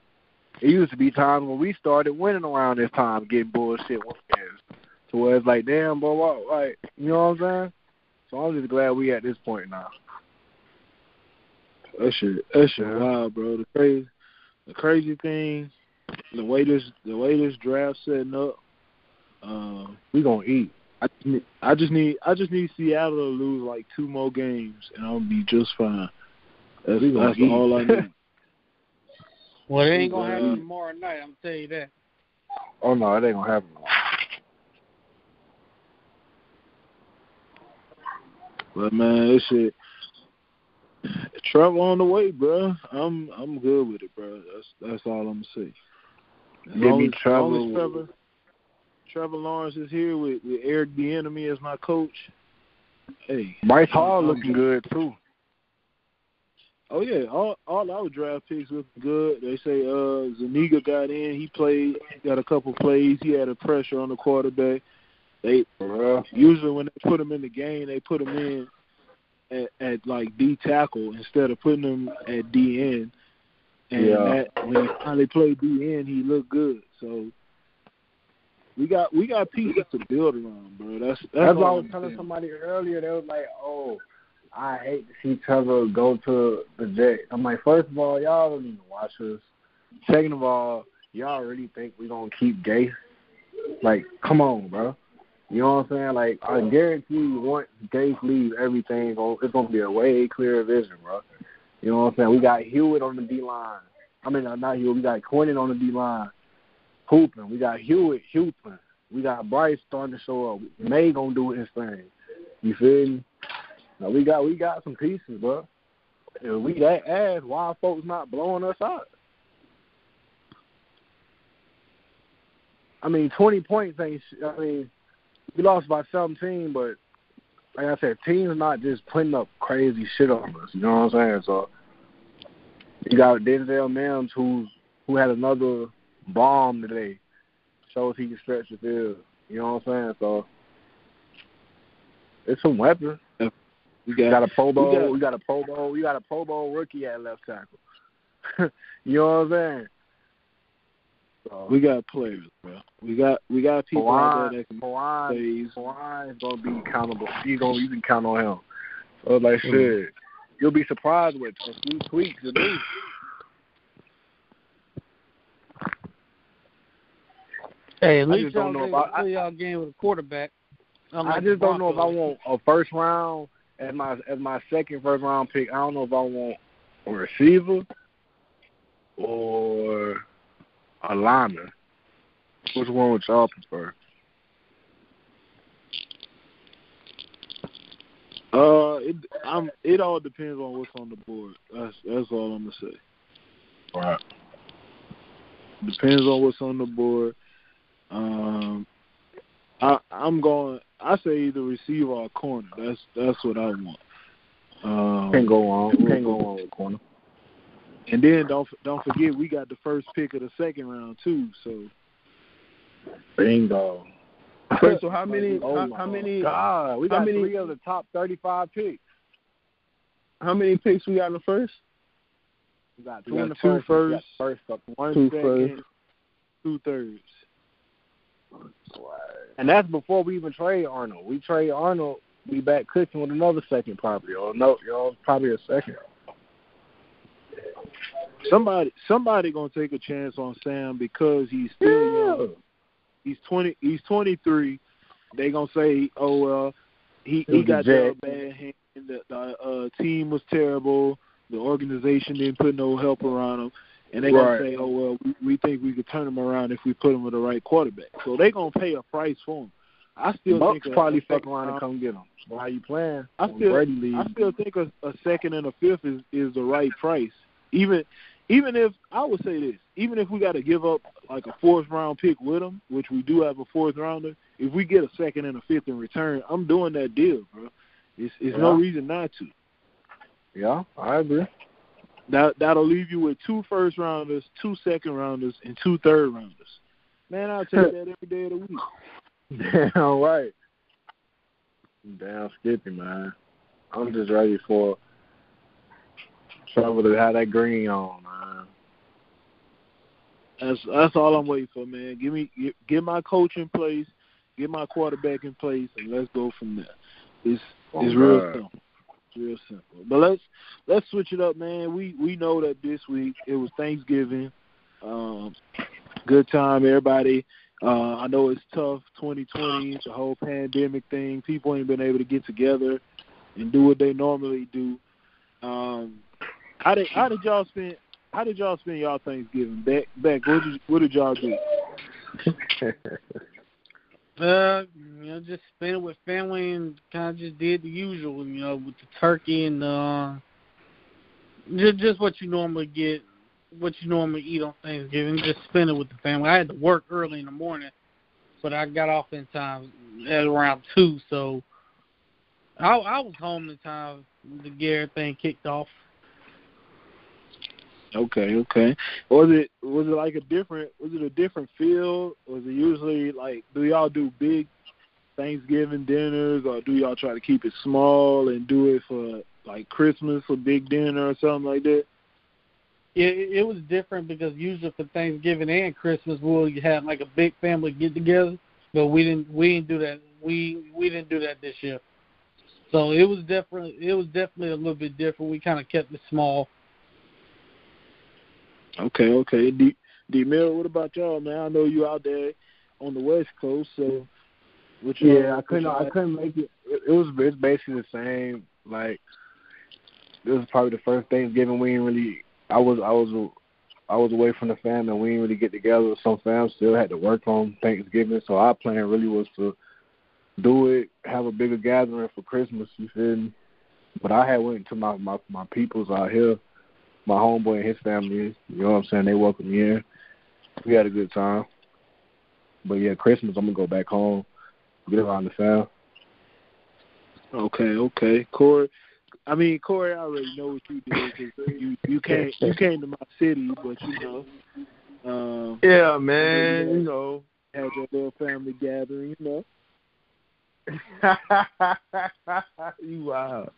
It used to be times when we started winning around this time, getting bullshit wins, to where it's like, damn, bro, what, like, you know what I'm saying? So I'm just glad we at this point now. That shit, that shit wild, bro. The crazy, the crazy thing, the way this, the way this draft setting up. Um, We gonna eat. I just need, I just need, I just need Seattle to lose like two more games, and I'll be just fine. That's, We gonna that's eat. all I need. Well, it ain't gonna happen tomorrow night. I'm tell you that. Oh no, it ain't gonna happen. But man, this shit, Trevor on the way, bro. I'm, I'm good with it, bro. That's, that's all I'm gonna say. As Give me as, as long Trevor. as Trevor, Trevor Lawrence is here with, with Eric Bieniemy as my coach. Hey, Bryce Hall looking good too. Oh yeah, all all our draft picks look good. They say uh Zuniga got in, he played, got a couple plays, he had a pressure on the quarterback. They usually when they put him in the game, they put him in at, at like D tackle instead of putting him at D end. And Yeah. that, when he finally played D end, he looked good. So we got we got pieces to build around, bro. That's that's, That's what I was telling somebody earlier. They was like, "Oh, I hate to see Trevor go to the Jets." I'm like, first of all, y'all don't even watch us. Second of all, y'all really think we gonna keep Gase? Like, come on, bro. You know what I'm saying? Like, I guarantee you, once Gase leaves, everything it's gonna be a way clearer vision, bro. You know what I'm saying? We got Hewitt on the D line. I mean, not Hewitt. We got Quinnen on the D line, hooping. We got Hewitt hooping. We got Bryce starting to show up. Maye gonna do his thing. You feel me? Now we got we got some pieces, bro. If we that ass, why folks not blowing us out? I mean, twenty points ain't. I mean, we lost by seventeen, but like I said, teams not just putting up crazy shit on us. You know what I'm saying? So you got Denzel Mims, who who had another bomb today. Shows he can stretch the field. You know what I'm saying? So it's some weapons. We We got got a Pro Bowl. got- we got a Pro Bowl. We got a Pro Bowl rookie at left tackle. you know what I'm saying? So, we got players, bro. We got we got people out there that can Pawan, plays. Pawan is gonna be accountable. He's gonna you can count on him. So like Mm. shit, you'll be surprised with a few tweaks to Hey, at I least just don't y'all, know know if I- play y'all game with a quarterback. I just don't know if I want a first round as my as my second first round pick. I don't know if I want a receiver or a lineman. Which one would y'all prefer? Uh, it I'm it all depends on what's on the board. That's that's all I'm gonna say. Right. Depends on what's on the board. Um, I I'm going. I say either receiver or corner. That's that's what I want. Um, Can't go wrong. Can't go wrong with corner. And then don't don't forget we got the first pick of the second round too. So Bingo. Wait, so how many? Oh how, my how many? God, we how got many- three of the top thirty-five picks. How many picks we got in the first? We got We two got in the two first. we first. first up. one Two second, first. two thirds. And that's before we even trade Darnold. We trade Darnold, we back cooking with another second probably, or no, you know, probably a second. Somebody somebody gonna take a chance on Sam because he's still young. He's twenty. He's twenty three. They gonna say, oh well, he He got that bad hand. The, the uh, team was terrible. The organization didn't put no help around him. And they gonna say, oh well, we, we think we could turn him around if we put him with the right quarterback. So they're gonna pay a price for him. I still Bucks think probably fuck around and come get him. Why you playing? I still- I still think a, a second and a fifth is is the right price. Even even if I would say this, even if we got to give up like a fourth round pick with him, which we do have a fourth rounder, if we get a second and a fifth in return, I'm doing that deal, bro. It's it's no reason not to. yeah, I agree. That that'll leave you with two first rounders, two second rounders, and two third rounders. Man, I'll take that every day of the week. Damn right. Damn Skippy, man. I'm just ready for Trevor to have that green on, man. That's that's all I'm waiting for, man. Give me get, get my coach in place, get my quarterback in place, and let's go from there. It's Oh, it's real simple. Real simple. But let's let's switch it up, man. We we know that this week it was Thanksgiving. Um, good time, everybody. Uh, I know it's tough, 2020, the whole pandemic thing. People ain't been able to get together and do what they normally do. Um, how did how did y'all spend how did y'all spend y'all Thanksgiving? Back back what did what did y'all do? Uh, you know, just spent it with family and kind of just did the usual, you know, with the turkey and uh, just just what you normally get, what you normally eat on Thanksgiving. Just spend it with the family. I had to work early in the morning, but I got off in time at around two, so I I was home in time to get everything kicked off. Okay, okay. Was it was it like a different was it a different feel? Was it usually like do y'all do big Thanksgiving dinners or do y'all try to keep it small and do it for like Christmas or big dinner or something like that? It, it was different because usually for Thanksgiving and Christmas we'll have like a big family get together, but we didn't we didn't do that. We we didn't do that this year. So it was definitely it was definitely a little bit different. We kind of kept it small. Okay, okay. D D Mill, what about y'all, man? I know you out there on the West Coast, so Yeah, I couldn't. I couldn't make it. It it was. It's basically the same. Like this is probably the first Thanksgiving we didn't really. I was. I was. I was away from the family. and We didn't really get together. Some fam still had to work on Thanksgiving, so our plan really was to do it, have a bigger gathering for Christmas. You feel me? But I had went to my my my peoples out here, my homeboy and his family. You know what I'm saying? They welcomed me in. We had a good time. But yeah, Christmas I'm gonna go back home, get around the fam. Okay, okay. Corey, I mean Corey, I already know what you did 'cause you you came you came to my city, but you know, um, Yeah, man. You know. had your little family gathering, you know. you wild.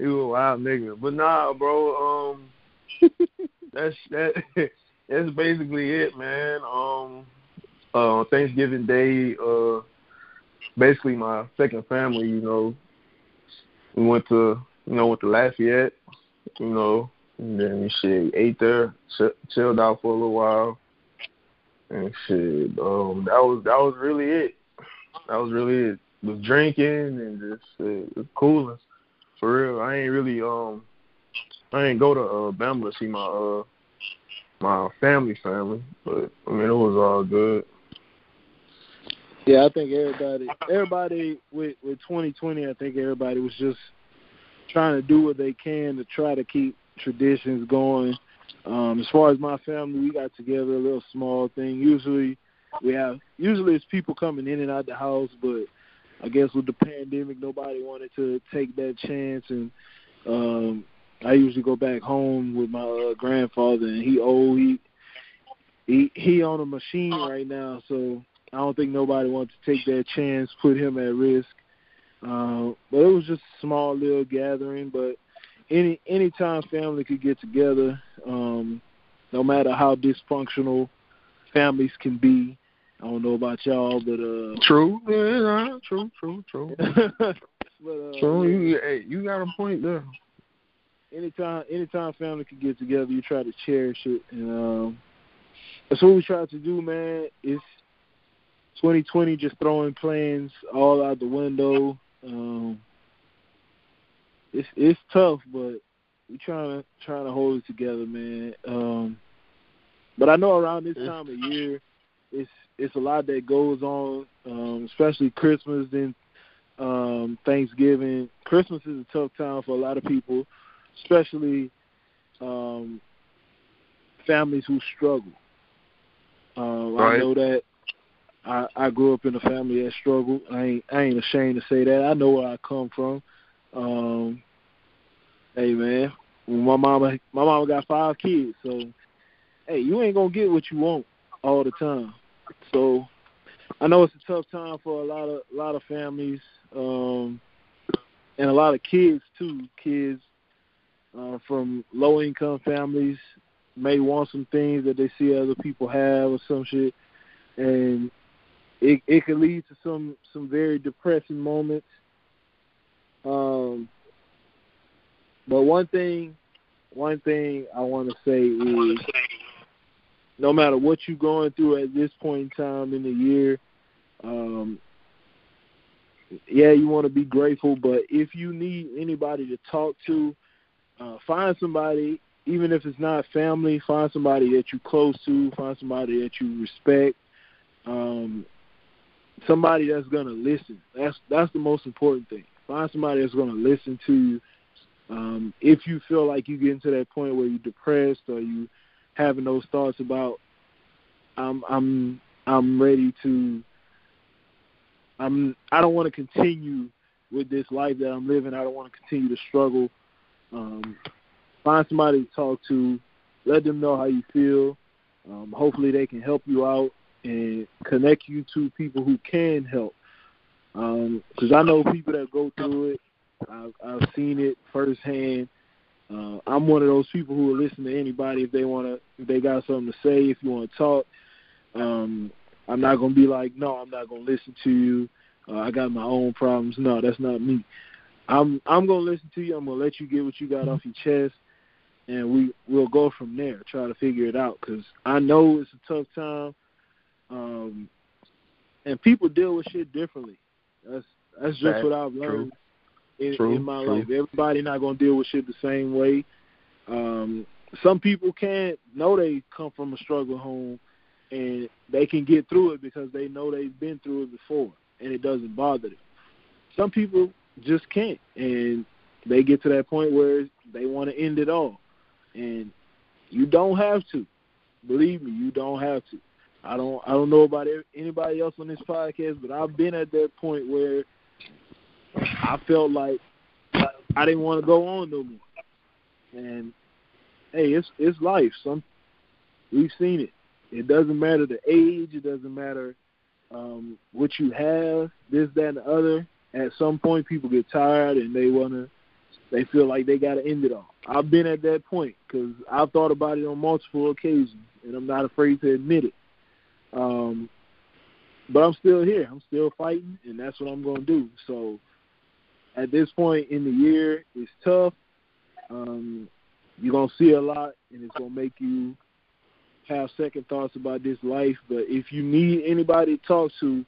You a wild nigga. But nah, bro, um that's that that's basically it, man. Um uh Thanksgiving Day, uh basically my second family, you know. We went to you know, went to Lafayette, you know, and then shit, ate there, ch- chilled out for a little while. And shit, um that was that was really it. That was really it was drinking and just uh, cooling. For real, I ain't really um, I ain't go to uh, Bama to see my uh, my family family, but I mean it was all good. Yeah, I think everybody everybody with with 2020, I think everybody was just trying to do what they can to try to keep traditions going. Um, as far as my family, we got together a little small thing. Usually, we have usually it's people coming in and out the house, but I guess with the pandemic, nobody wanted to take that chance, and um, I usually go back home with my uh, grandfather, and he old he he he on a machine right now, so I don't think nobody wants to take that chance, put him at risk. Uh, but it was just a small little gathering, but any anytime family could get together, um, no matter how dysfunctional families can be. I don't know about y'all, but uh True. Yeah, true, true, true. but uh True. You, hey, you got a point there. anytime anytime family can get together, you try to cherish it, and um, that's what we try to do, man. It's 2020, just throwing plans all out the window. Um, it's it's tough, but we trying to trying to hold it together, man. Um, but I know around this time of year, it's it's a lot that goes on, um, especially Christmas and um, Thanksgiving. Christmas is a tough time for a lot of people, especially um, families who struggle. Um, I know that I, I grew up in a family that struggled. I ain't I ain't ashamed to say that. I know where I come from. Um, hey man, my mama my mama got five kids, so hey, you ain't gonna get what you want all the time. So I know it's a tough time for a lot of a lot of families, um, and a lot of kids too. Kids uh, from low income families may want some things that they see other people have or some shit, and it it could lead to some some very depressing moments. Um, but one thing, one thing I want to say is, no matter what you're going through at this point in time in the year, um, yeah, you want to be grateful. But if you need anybody to talk to, uh, find somebody, even if it's not family, find somebody that you're close to, find somebody that you respect. Um, somebody that's gonna listen. That's that's the most important thing. Find somebody that's gonna listen to you. Um, if you feel like you get into that point where you're depressed or you having those thoughts about I'm I'm I'm ready to I'm I don't want to continue with this life that I'm living. I don't want to continue to struggle. Um, find somebody to talk to. Let them know how you feel. Um, hopefully, they can help you out and connect you to people who can help. Because I know people that go through it. I've, I've seen it firsthand. Uh, I'm one of those people who will listen to anybody if they want to, if they got something to say, if you want to talk. Um, I'm not gonna be like, no, I'm not gonna listen to you. Uh, I got my own problems. No, that's not me. I'm I'm gonna listen to you. I'm gonna let you get what you got off your chest, and we we'll go from there. Try to figure it out because I know it's a tough time, um, and people deal with shit differently. That's that's just what I've learned in, True. in my True. life. Everybody not gonna deal with shit the same way. Um, some people can't know they come from a struggle home, and they can get through it because they know they've been through it before, and it doesn't bother them. Some people just can't, and they get to that point where they want to end it all, and you don't have to. Believe me, you don't have to. I don't. I don't know about anybody else on this podcast, but I've been at that point where I felt like I didn't want to go on no more. And hey, it's it's life. Some we've seen it. It doesn't matter the age. It doesn't matter um, what you have. This, that, and the other. At some point, people get tired and they wanna. They feel like they got to end it all. I've been at that point because I've thought about it on multiple occasions, and I'm not afraid to admit it. Um, but I'm still here. I'm still fighting, and that's what I'm to do. So at this point in the year, it's tough. Um, you're to see a lot, and it's to make you have second thoughts about this life. But if you need anybody to talk to,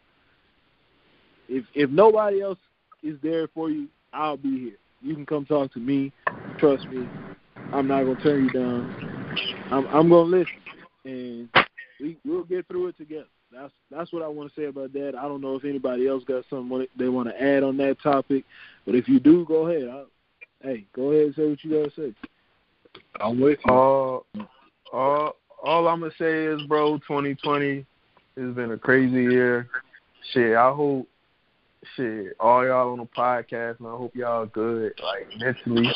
if if nobody else is there for you, I'll be here. You can come talk to me. Trust me, I'm not gonna turn you down. I'm I'm gonna listen, and we we'll get through it together. That's that's what I want to say about that. I don't know if anybody else got something they want to add on that topic, but if you do, go ahead. I, hey, go ahead and say what you gotta say. I'm with you. Uh, uh, all I'm gonna say is, bro, 2020, It's been a crazy year. Shit, I hope shit, all y'all on the podcast, and I hope y'all good, like mentally.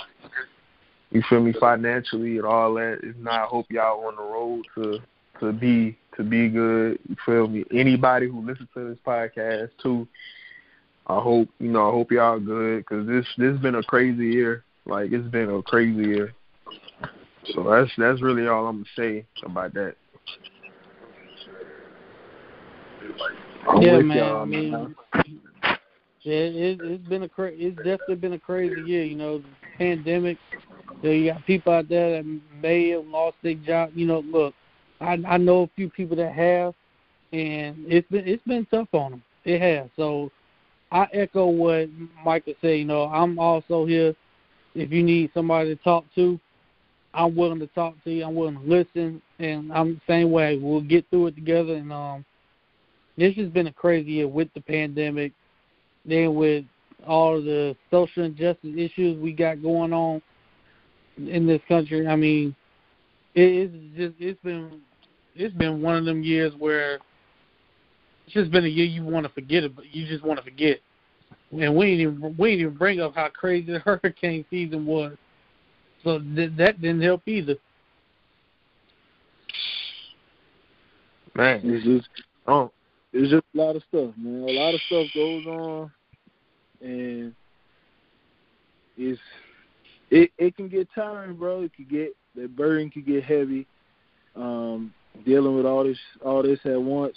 You feel me, financially and all that. If not, I hope y'all on the road to to be to be good. You feel me? Anybody who listens to this podcast too, I hope you know. I hope y'all good because this this has been a crazy year. Like it's been a crazy year. So that's that's really all I'm gonna say about that. I'm yeah, man. I mean, yeah, it, it's been a cra- it's definitely been a crazy year. You know, the pandemic. You, know, you got people out there that may have lost their job. You know, look, I I know a few people that have, and it's been it's been tough on them. It has. So I echo what Micah said. You know, I'm also here. If you need somebody to talk to, I'm willing to talk to you. I'm willing to listen, and I'm the same way. We'll get through it together. And um, this has been a crazy year with the pandemic, then with all the social injustice issues we got going on in this country. I mean, it's just it's been it's been one of them years where it's just been a year you want to forget it, but you just want to forget. And we ain't even we ain't even bring up how crazy the hurricane season was. So th- that didn't help either. Man, It's just oh, it's just a lot of stuff, man. A lot of stuff goes on, and it's it it can get tiring, bro. It can get the burden could get heavy. Um, dealing with all this all this at once,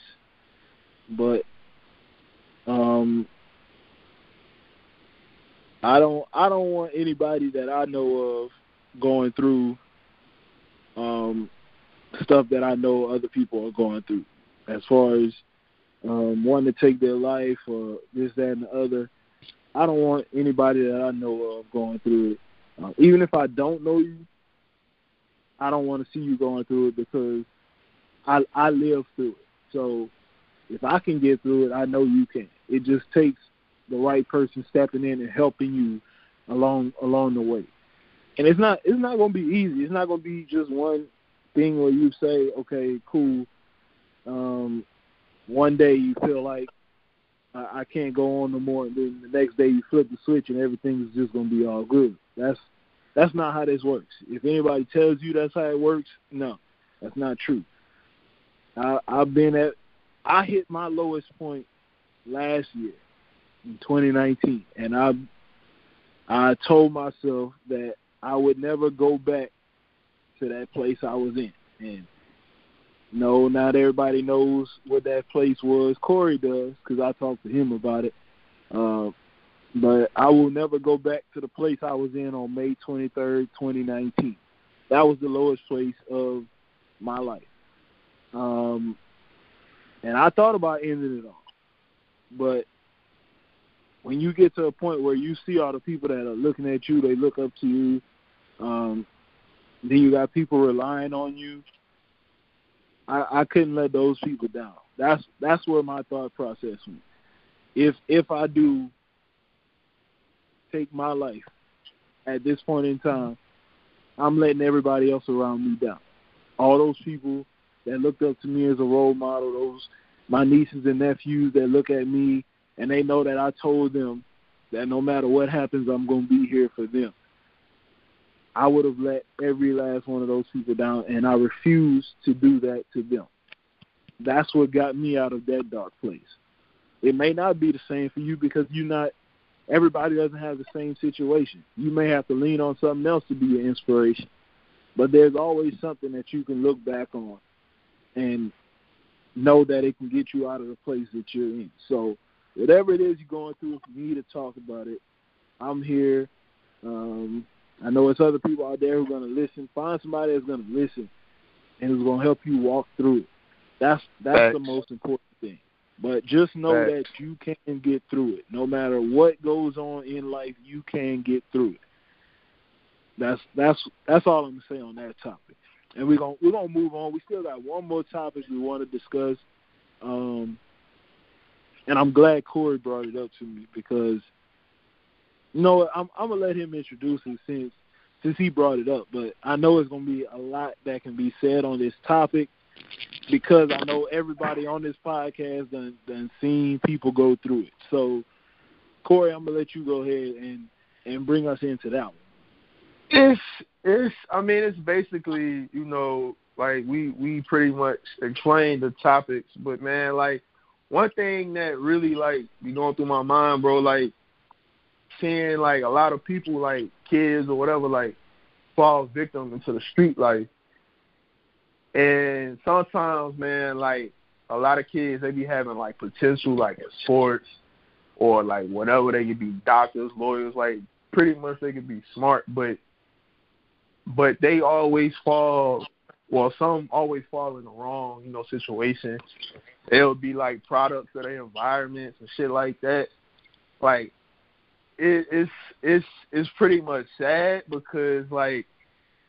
but um, I don't I don't want anybody that I know of going through um stuff that I know other people are going through. As far as um wanting to take their life or this, that and the other. I don't want anybody that I know of going through it. Uh, even if I don't know you, I don't want to see you going through it because I I live through it. So if I can get through it, I know you can. It just takes the right person stepping in and helping you along along the way. And it's not it's not going to be easy. It's not going to be just one thing where you say, okay, cool. Um, one day you feel like I, I can't go on no more, and then the next day you flip the switch and everything's just going to be all good. That's that's not how this works. If anybody tells you that's how it works, no, that's not true. I, I've been at I hit my lowest point last year in 2019, and I I told myself that I would never go back to that place I was in. And no, not everybody knows what that place was. Corey does because I talked to him about it. Uh, but I will never go back to the place I was in on May 23rd, 2019. That was the lowest place of my life. Um, and I thought about ending it all. But when you get to a point where you see all the people that are looking at you, they look up to you, um, then you got people relying on you. I, I couldn't let those people down. That's that's where my thought process went. If if I do take my life at this point in time, I'm letting everybody else around me down. All those people that looked up to me as a role model, those my nieces and nephews that look at me and they know that I told them that no matter what happens, I'm going to be here for them. I would have let every last one of those people down, and I refuse to do that to them. That's what got me out of that dark place. It may not be the same for you because you're not. Everybody doesn't have the same situation. You may have to lean on something else to be your inspiration, but there's always something that you can look back on and know that it can get you out of the place that you're in. So whatever it is you're going through, if you need to talk about it, I'm here. Um, I know it's other people out there who are going to listen. Find somebody that's going to listen and who's going to help you walk through it. That's that's Facts. the most important. But just know that you can get through it. No matter what goes on in life, you can get through it. That's that's that's all I'm gonna say on that topic. And we're gonna we're gonna move on. We still got one more topic we want to discuss. Um, and I'm glad Corey brought it up to me because you know I'm I'm gonna let him introduce it since since he brought it up. But I know it's gonna be a lot that can be said on this topic. Because I know everybody on this podcast done done seen people go through it. So, Corey, I'm gonna let you go ahead and and bring us into that one. It's it's I mean it's basically you know like we we pretty much explained the topics, but man like one thing that really like be going through my mind, bro, like seeing like a lot of people like kids or whatever like fall victim into the street life. And sometimes, man, like a lot of kids, they be having like potential, like in sports or like whatever. They could be doctors, lawyers, like pretty much they could be smart, but but they always fall. Well, some always fall in the wrong, you know, situation. It'll be like products of their environments and shit like that. Like it, it's it's it's pretty much sad because like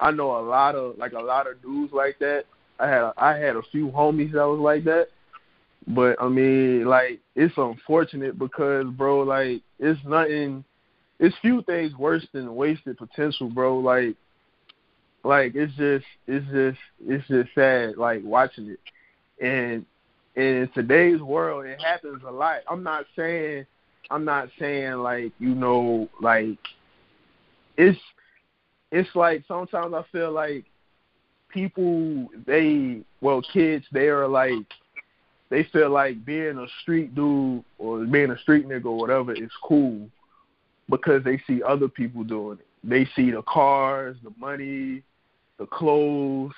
I know a lot of like a lot of dudes like that. I had I had a few homies that was like that, but I mean like it's unfortunate because bro like it's nothing. It's few things worse than wasted potential, bro. Like like it's just it's just it's just sad like watching it, and in today's world it happens a lot. I'm not saying I'm not saying like you know like it's it's like sometimes I feel like people they well kids they are like they feel like being a street dude or being a street nigga or whatever is cool because they see other people doing it. They see the cars, the money, the clothes,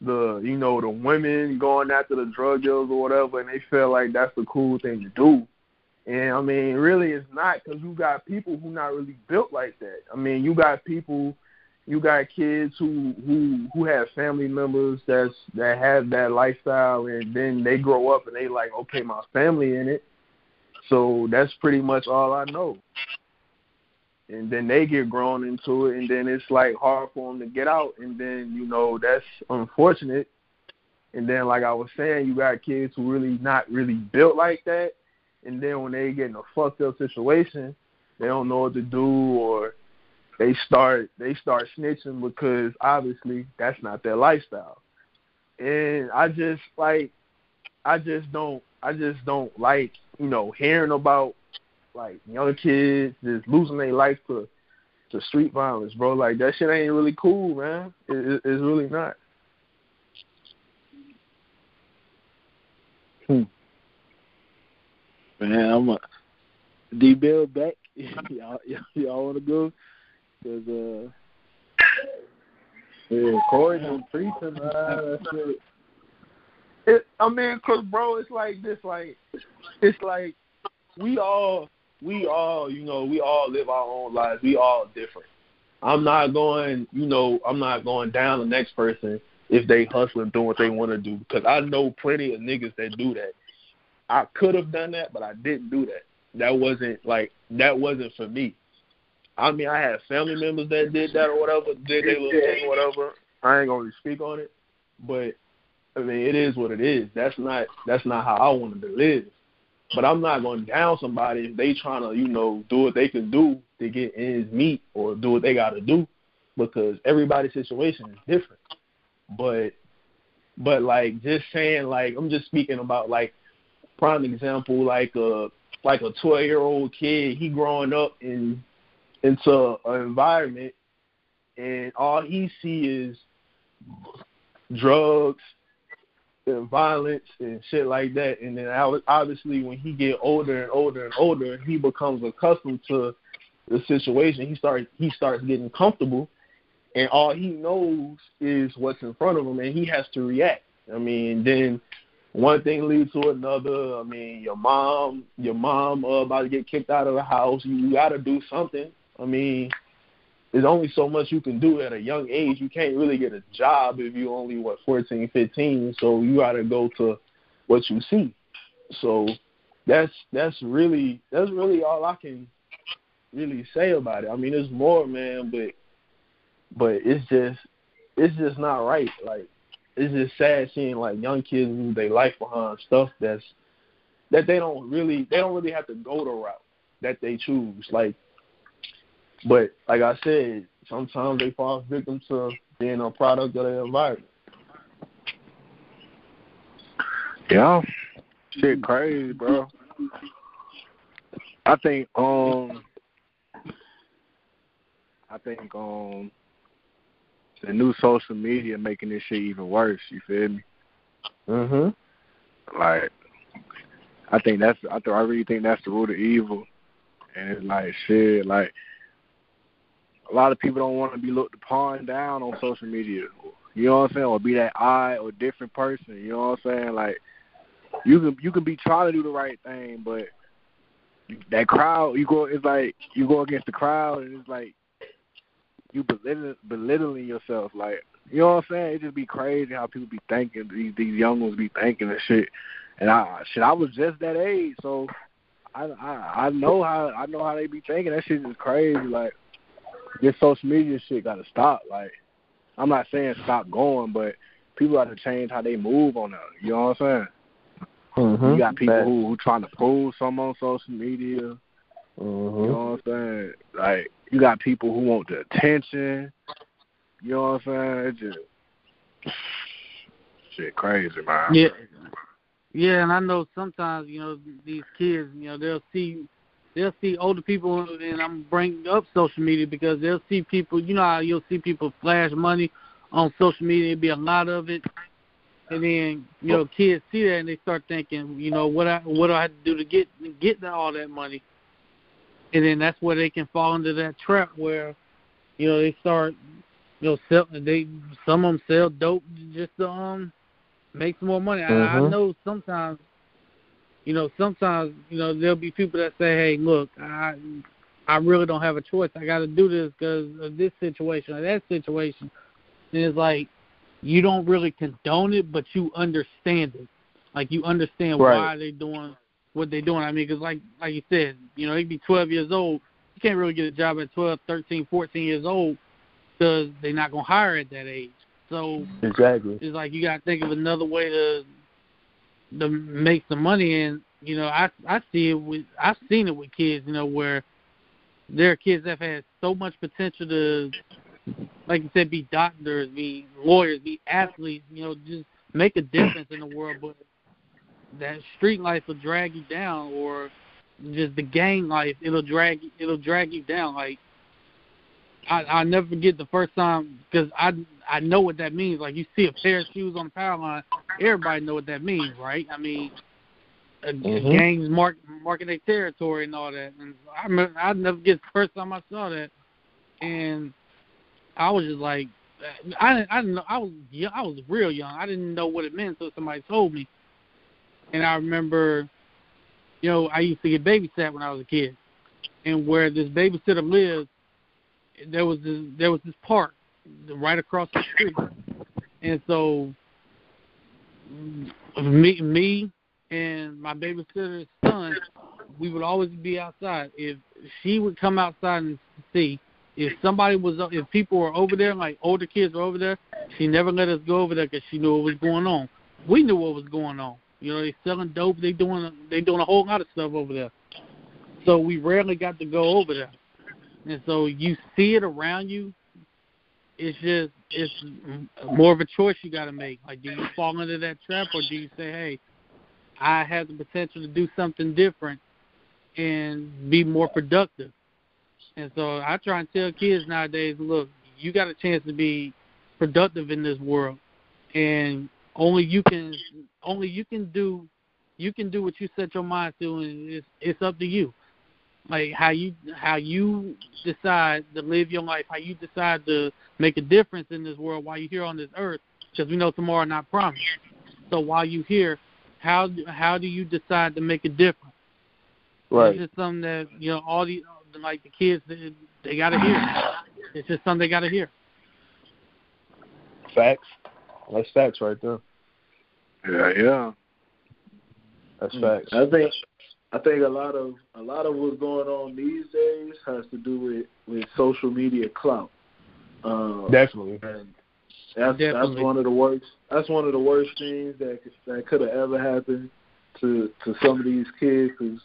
the you know the women going after the drug dealers or whatever, and they feel like that's the cool thing to do. And I mean, really, it's not because you got people who not really built like that. I mean, you got people, you got kids who who who have family members that's that have that lifestyle, and then they grow up and they like, okay, my family in it, so that's pretty much all I know. And then they get grown into it, and then it's like hard for them to get out, and then you know that's unfortunate. And then, like I was saying, you got kids who really not really built like that and then when they get in a fucked up situation, they don't know what to do or they start they start snitching because obviously that's not their lifestyle. And I just like I just don't I just don't like, you know, hearing about like young kids just losing their life to to street violence, bro. Like that shit ain't really cool, man. It, it, it's really not. Hmm. Man, I'm a D Bill back. y'all, y'all want to go? Cause uh, yeah, Corey done preaching. That shit. It, I mean, cause bro, it's like this. Like, it's like we all, we all, you know, we all live our own lives. We all different. I'm not going, you know, I'm not going down the next person if they hustling doing what they want to do. Because I know plenty of niggas that do that. I could have done that, but I didn't do that. That wasn't like that wasn't for me. I mean, I had family members that did that or whatever, did their little thing whatever. I ain't gonna speak on it, but I mean, it is what it is. That's not that's not how I wanted to live. But I'm not going to down somebody if they trying to, you know, do what they can do to get ends meet or do what they got to do, because everybody's situation is different. But, but like just saying, like I'm just speaking about like prime example, like a like a twelve year old kid, he growing up in into an environment, and all he see is drugs and violence and shit like that. And then obviously, when he get older and older and older, he becomes accustomed to the situation. He starts he starts getting comfortable, and all he knows is what's in front of him, and he has to react. I mean, then one thing leads to another. I mean, your mom, your mom uh, about to get kicked out of the house. You, you got to do something. I mean, there's only so much you can do at a young age. You can't really get a job if you only what 14, 15. So you got to go to what you see. So that's that's really that's really all I can really say about it. I mean, there's more, man, but but it's just it's just not right. Like it's just sad seeing like young kids lose their life behind stuff that's that they don't really they don't really have to go the route that they choose. Like, but like I said, sometimes they fall victim to being a product of their environment. Yeah, shit, crazy, bro. I think um, I think um, the new social media making this shit even worse. You feel me? Mhm. Like, I think that's I th- I really think that's the root of evil, and it's like shit. Like, a lot of people don't want to be looked upon down on social media. You know what I'm saying? Or be that odd or different person. You know what I'm saying? Like, you can you can be trying to do the right thing, but that crowd you go it's like you go against the crowd and it's like you belittling, belittling yourself. Like, you know what I'm saying? It just be crazy how people be thinking. These these young ones be thinking and shit. And I shit, I was just that age, so I I I know how I know how they be thinking. That shit is crazy. Like this social media shit got to stop. Like I'm not saying stop going, but people got to change how they move on that. You know what I'm saying? Mhm. You got people Facts. who who trying to prove something on social media. You Mhm. know what I'm saying? Like you got people who want the attention. You know what I'm saying? It's just shit crazy, man. Yeah. Yeah, and I know sometimes, you know, these kids, you know, they'll see they'll see older people and I'm bringing up social media because they'll see people you know how you'll see people flash money on social media, It'd be a lot of it. And then, you know, kids see that and they start thinking, you know, what I what do I have to do to get get all that money? And then that's where they can fall into that trap where, you know, they start you know, sell they some of them sell dope just to um make some more money. I, I Mhm. know sometimes, you know, sometimes you know there'll be people that say, "Hey, look, I I really don't have a choice. I got to do this because of this situation or that situation." And it's like you don't really condone it, but you understand it. Like you understand Right. why they're doing what they're doing. I mean, because like like you said, you know, he'd be 12 years old. You can't really get a job at 12, 13, 14 years old because they're not gonna hire at that age. So Exactly. it's like you got to think of another way to to make some money. And you know, I I see it with I've seen it with kids. You know, where there are kids that have had so much potential to, like you said, be doctors, be lawyers, be athletes. You know, just make a difference in the world. But that street life will drag you down, or just the gang life, it'll drag it'll drag you down. Like I I never forget the first time because I I know what that means. Like you see a pair of shoes on the power line, everybody know what that means, right? I mean, a, Mhm. gangs mark marking their territory and all that. And I remember I never forget the first time I saw that, and I was just like, I didn't I didn't know I was I was real young. I didn't know what it meant until somebody told me. And I remember, you know, I used to get babysat when I was a kid, and where this babysitter lived, there was this there was this park right across the street, and so mm, me me and my babysitter's son, we would always be outside. If she would come outside and see if somebody was if people were over there, like older kids were over there, she never let us go over there because she knew what was going on. We knew what was going on. You know, they selling dope. They doing they doing a whole lot of stuff over there. So we rarely got to go over there. And so you see it around you. It's just it's more of a choice you got to make. Like, do you fall into that trap, or do you say, "Hey, I have the potential to do something different and be more productive"? And so I try and tell kids nowadays, look, you got a chance to be productive in this world, and only you can only you can do you can do what you set your mind to, and it's it's up to you like how you how you decide to live your life, how you decide to make a difference in this world while you're here on this earth, because we know tomorrow not promised. So while you're here, how how do you decide to make a difference? Right. It's just something that you know all the like the kids they, they got to hear. It's just something they got to hear. Facts. That's facts right there. Yeah, yeah. That's facts. I think I think a lot of a lot of what's going on these days has to do with with social media clout. Uh, Definitely. and that's Definitely. that's one of the worst. That's one of the worst things that that could have ever happened to to some of these kids because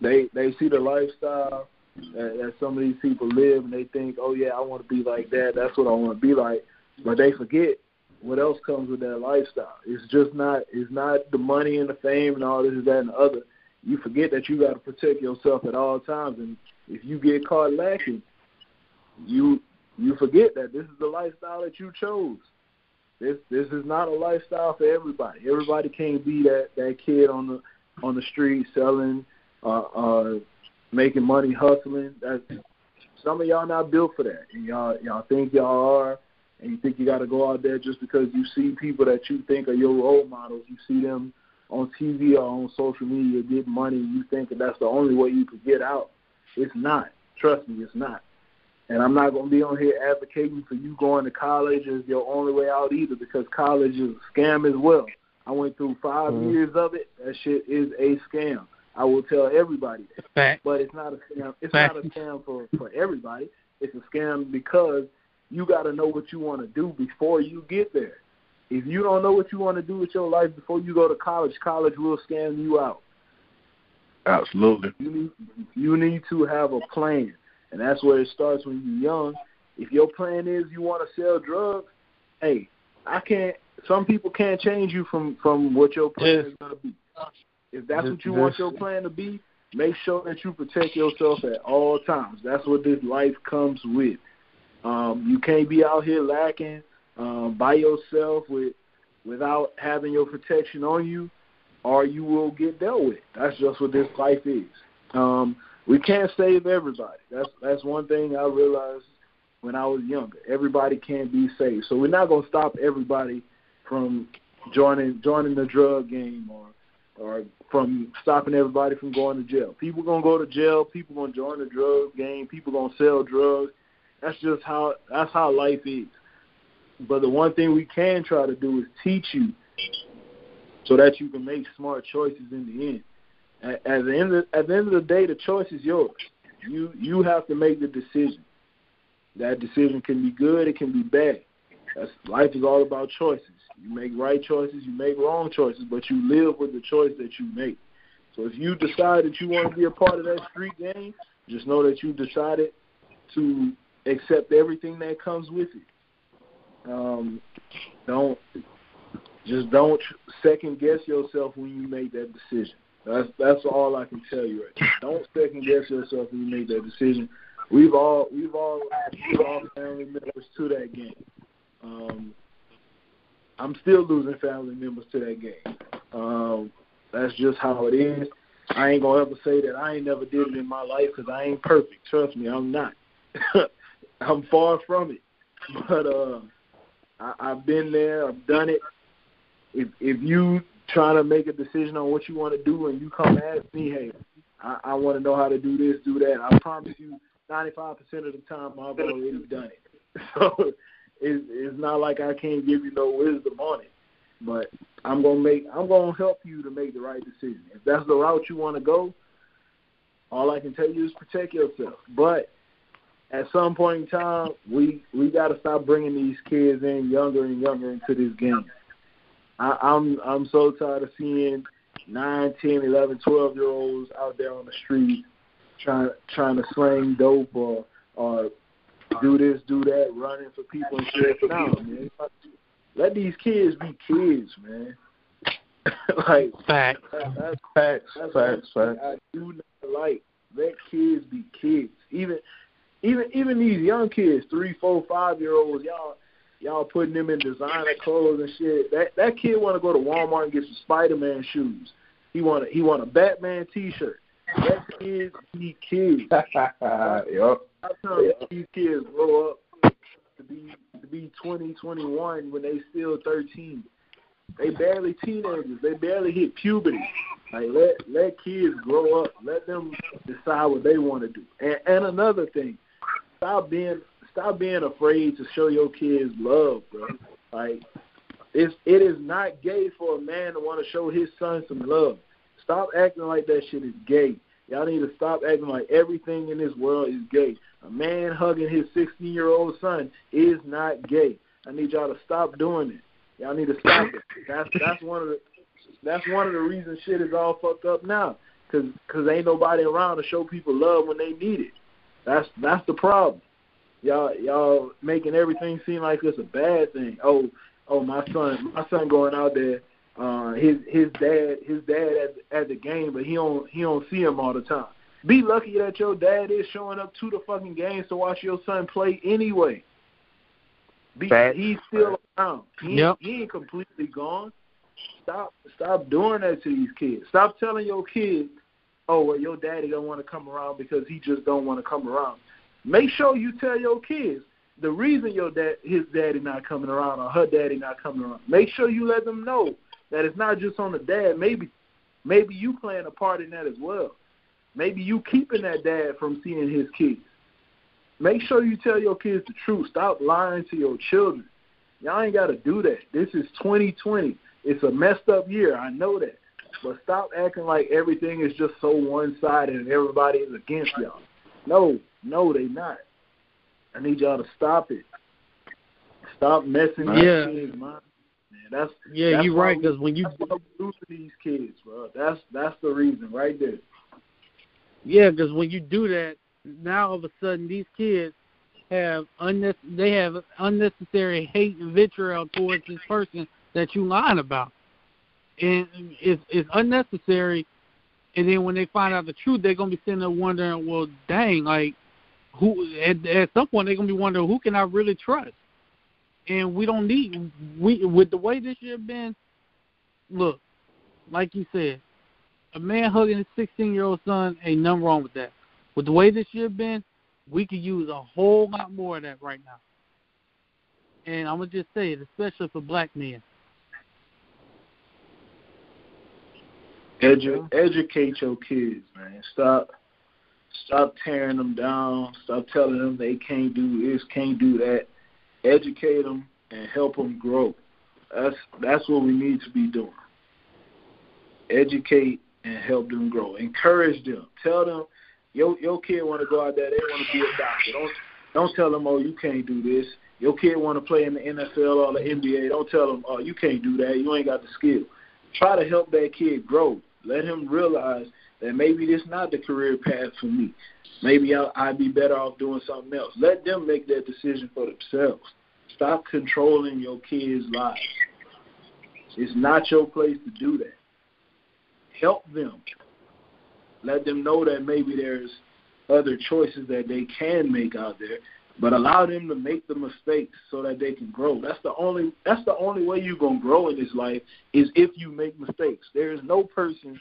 they they see the lifestyle that, that some of these people live and they think, oh yeah, I want to be like that. That's what I want to be like. But they forget what else comes with that lifestyle. It's just not it's not the money and the fame and all this and that and the other. You forget that you got to protect yourself at all times, and if you get caught lacking, you you forget that this is the lifestyle that you chose. This this is not a lifestyle for everybody. Everybody can't be that that kid on the on the street selling, uh, uh, making money, hustling. That's some of y'all not built for that, and y'all y'all think y'all are, and you think you got to go out there just because you see people that you think are your role models. You see them on TV or on social media get money. You think that that's the only way you could get out. It's not. Trust me, it's not. And I'm not going to be on here advocating for you going to college as your only way out either, because college is a scam as well. I went through 5 Mhm. years of it. That shit is a scam. I will tell everybody that. Fact. But it's not a scam. It's Fact. not a scam for for everybody. It's a scam because you got to know what you want to do before you get there. If you don't know what you want to do with your life before you go to college, college will scam you out. Absolutely. You need you need to have a plan, and that's where it starts when you're young. If your plan is you want to sell drugs, hey, I can't. Some people can't change you from from what your plan Yes. is going to be. If that's This- what you want your plan to be, make sure that you protect yourself at all times. That's what this life comes with. Um, you can't be out here lacking um, by yourself with without having your protection on you, or you will get dealt with. That's just what this life is. Um, we can't save everybody. That's that's one thing I realized when I was younger. Everybody can't be saved, so we're not gonna stop everybody from joining joining the drug game or or from stopping everybody from going to jail. People gonna go to jail. People gonna join the drug game. People gonna sell drugs. That's just how that's how life is. But the one thing we can try to do is teach you so that you can make smart choices in the end. At, at the end of, at the end of the day, the choice is yours. You you have to make the decision. That decision can be good, it can be bad. That's life is all about choices. You make right choices, you make wrong choices, but you live with the choice that you make. So if you decide that you want to be a part of that street game, just know that you decided to accept everything that comes with it. Um, don't just don't second guess yourself when you make that decision. That's that's all I can tell you right now. Don't second guess yourself when you make that decision. We've all we've all we've family members to that game. Um, I'm still losing family members to that game. Um, that's just how it is. I ain't gonna ever say that I ain't never did it in my life because I ain't perfect. Trust me, I'm not. I'm far from it. But uh, I, I've been there. I've done it. If if you trying to make a decision on what you want to do and you come ask me, hey, I, I want to know how to do this, do that. I promise you, 95% of the time I've already done it. So it's, it's not like I can't give you no wisdom on it. But I'm gonna make I'm gonna help you to make the right decision. If that's the route you want to go, all I can tell you is protect yourself. But at some point in time, we we got to stop bringing these kids in younger and younger into this game. I, I'm I'm so tired of seeing nine, ten, eleven, twelve year olds out there on the street trying trying to slang dope or or do this, do that, running for people and shit. No, man. Let these kids be kids, man. like Fact. that, that's Facts, that's facts, facts. I do not like. Let kids be kids. Even even even these young kids, three, four, five year olds, y'all y'all putting them in designer clothes and shit. That that kid wanna go to Walmart and get some Spider Man shoes. He want a he want a Batman t shirt. Let kids be kids. I'm trying to let these kids grow up to be to be twenty, twenty one when they still thirteen. They barely teenagers. They barely hit puberty. Like let let kids grow up. Let them decide what they want to do. And and another thing, stop being stop being afraid to show your kids love, bro. Like it's it is not gay for a man to want to show his son some love. Stop acting like that shit is gay. Y'all need to stop acting like everything in this world is gay. A man hugging his 16 year old son is not gay. I need y'all to stop doing it. Y'all need to stop it. That's that's one of the that's one of the reasons shit is all fucked up now. Cause, cause ain't nobody around to show people love when they need it. That's that's the problem. Y'all y'all making everything seem like it's a bad thing. Oh, oh my son, my son going out there. Uh, his his dad his dad at at the game, but he don't he don't see him all the time. Be lucky that your dad is showing up to the fucking games to watch your son play anyway. Be, Facts. he's still around. He, Yep. he ain't completely gone. Stop stop doing that to these kids. Stop telling your kids, oh well your daddy don't want to come around because he just don't want to come around. Make sure you tell your kids the reason your dad his daddy not coming around or her daddy not coming around. Make sure you let them know that it's not just on the dad. Maybe maybe you playing a part in that as well. Maybe you keeping that dad from seeing his kids. Make sure you tell your kids the truth. Stop lying to your children. Y'all ain't got to do that. This is 2020. It's a messed up year. I know that. But stop acting like everything is just so one sided and everybody is against y'all. No, no, they not. I need y'all to stop it. Stop messing with Yeah. kids' minds. Man, that's Yeah, that's you're right. Because when you we losing these kids, bro. That's that's the reason right there. Yeah, because when you do that, now all of a sudden these kids have unne- they have unnecessary hate and vitriol towards this person that you lying about, and it's it's unnecessary. And then when they find out the truth, they're gonna be sitting there wondering, well, dang, like who? At, at some point, they're gonna be wondering who can I really trust. And we don't need we with the way this year been. Look, like you said, a man hugging his 16 year old son ain't nothing wrong with that. With the way this year been, we could use a whole lot more of that right now. And I'm gonna just say it, especially for black men. Edu- educate your kids, man. Stop, stop tearing them down. Stop telling them they can't do this, can't do that. Educate them and help them grow. That's that's what we need to be doing. Educate and help them grow. Encourage them. Tell them your your kid want to go out there. They want to be a doctor. Don't don't tell them oh you can't do this. Your kid want to play in the NFL or the NBA. Don't tell them oh you can't do that. You ain't got the skill try to help that kid grow. Let him realize that maybe this not the career path for me. Maybe I'll, I'd be better off doing something else. Let them make that decision for themselves. Stop controlling your kids' lives. It's not your place to do that. Help them. Let them know that maybe there's other choices that they can make out there, but allow them to make the mistakes so that they can grow. That's the only that's the only way you're gonna grow in this life is if you make mistakes. There is no person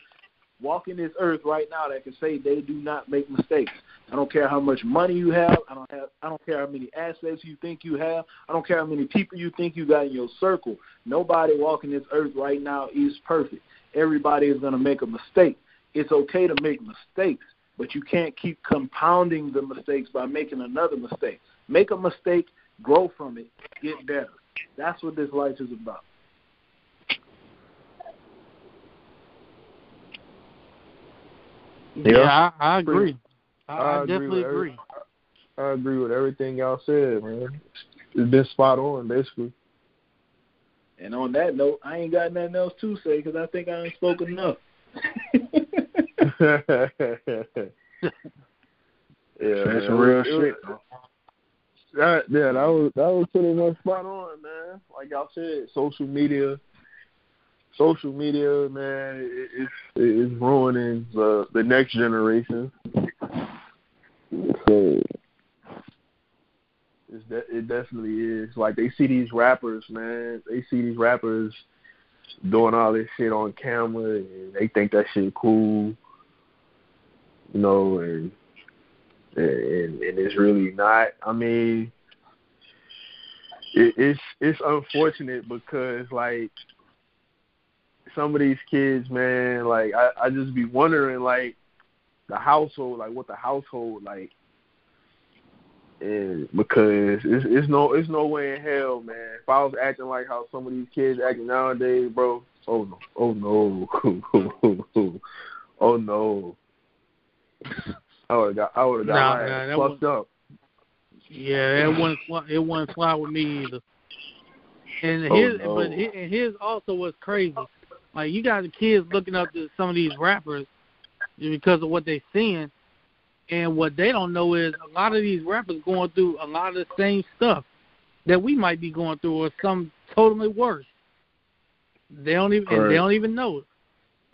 walking this earth right now that can say they do not make mistakes. I don't care how much money you have. I don't have. I don't care how many assets you think you have. I don't care how many people you think you got in your circle. Nobody walking this earth right now is perfect. Everybody is gonna make a mistake. It's okay to make mistakes, but you can't keep compounding the mistakes by making another mistake. Make a mistake, grow from it, get better. That's what this life is about. Yeah, I, I agree. I, I I agree definitely with every- agree. I agree with everything y'all said, man. It's been spot on, basically. And on that note, I ain't got nothing else to say because I think I ain't spoken enough. yeah, That's man. real It was- shit. That, yeah, that was that was pretty much spot on, man. Like y'all said, social media, social media, man, it, it's it's ruining the the next generation. So it's de- it definitely is. Like they see these rappers, man. They see these rappers doing all this shit on camera, and they think that shit cool. You know, and and, and it's really not. I mean, it, it's it's unfortunate because like some of these kids, man, like I, I just be wondering like the household, like what the household like, and because it's it's no it's no way in hell, man. If I was acting like how some of these kids acting nowadays, bro, oh no, oh no, oh no. I would have got I would have got Nah, my ass fucked up. Yeah, it wouldn't fly, it wouldn't fly with me either. And Oh, his, no. but his, and his also was crazy. Like you got the kids looking up to some of these rappers because of what they're seeing, and what they don't know is a lot of these rappers going through a lot of the same stuff that we might be going through, or some totally worse. They don't even and they don't even know it.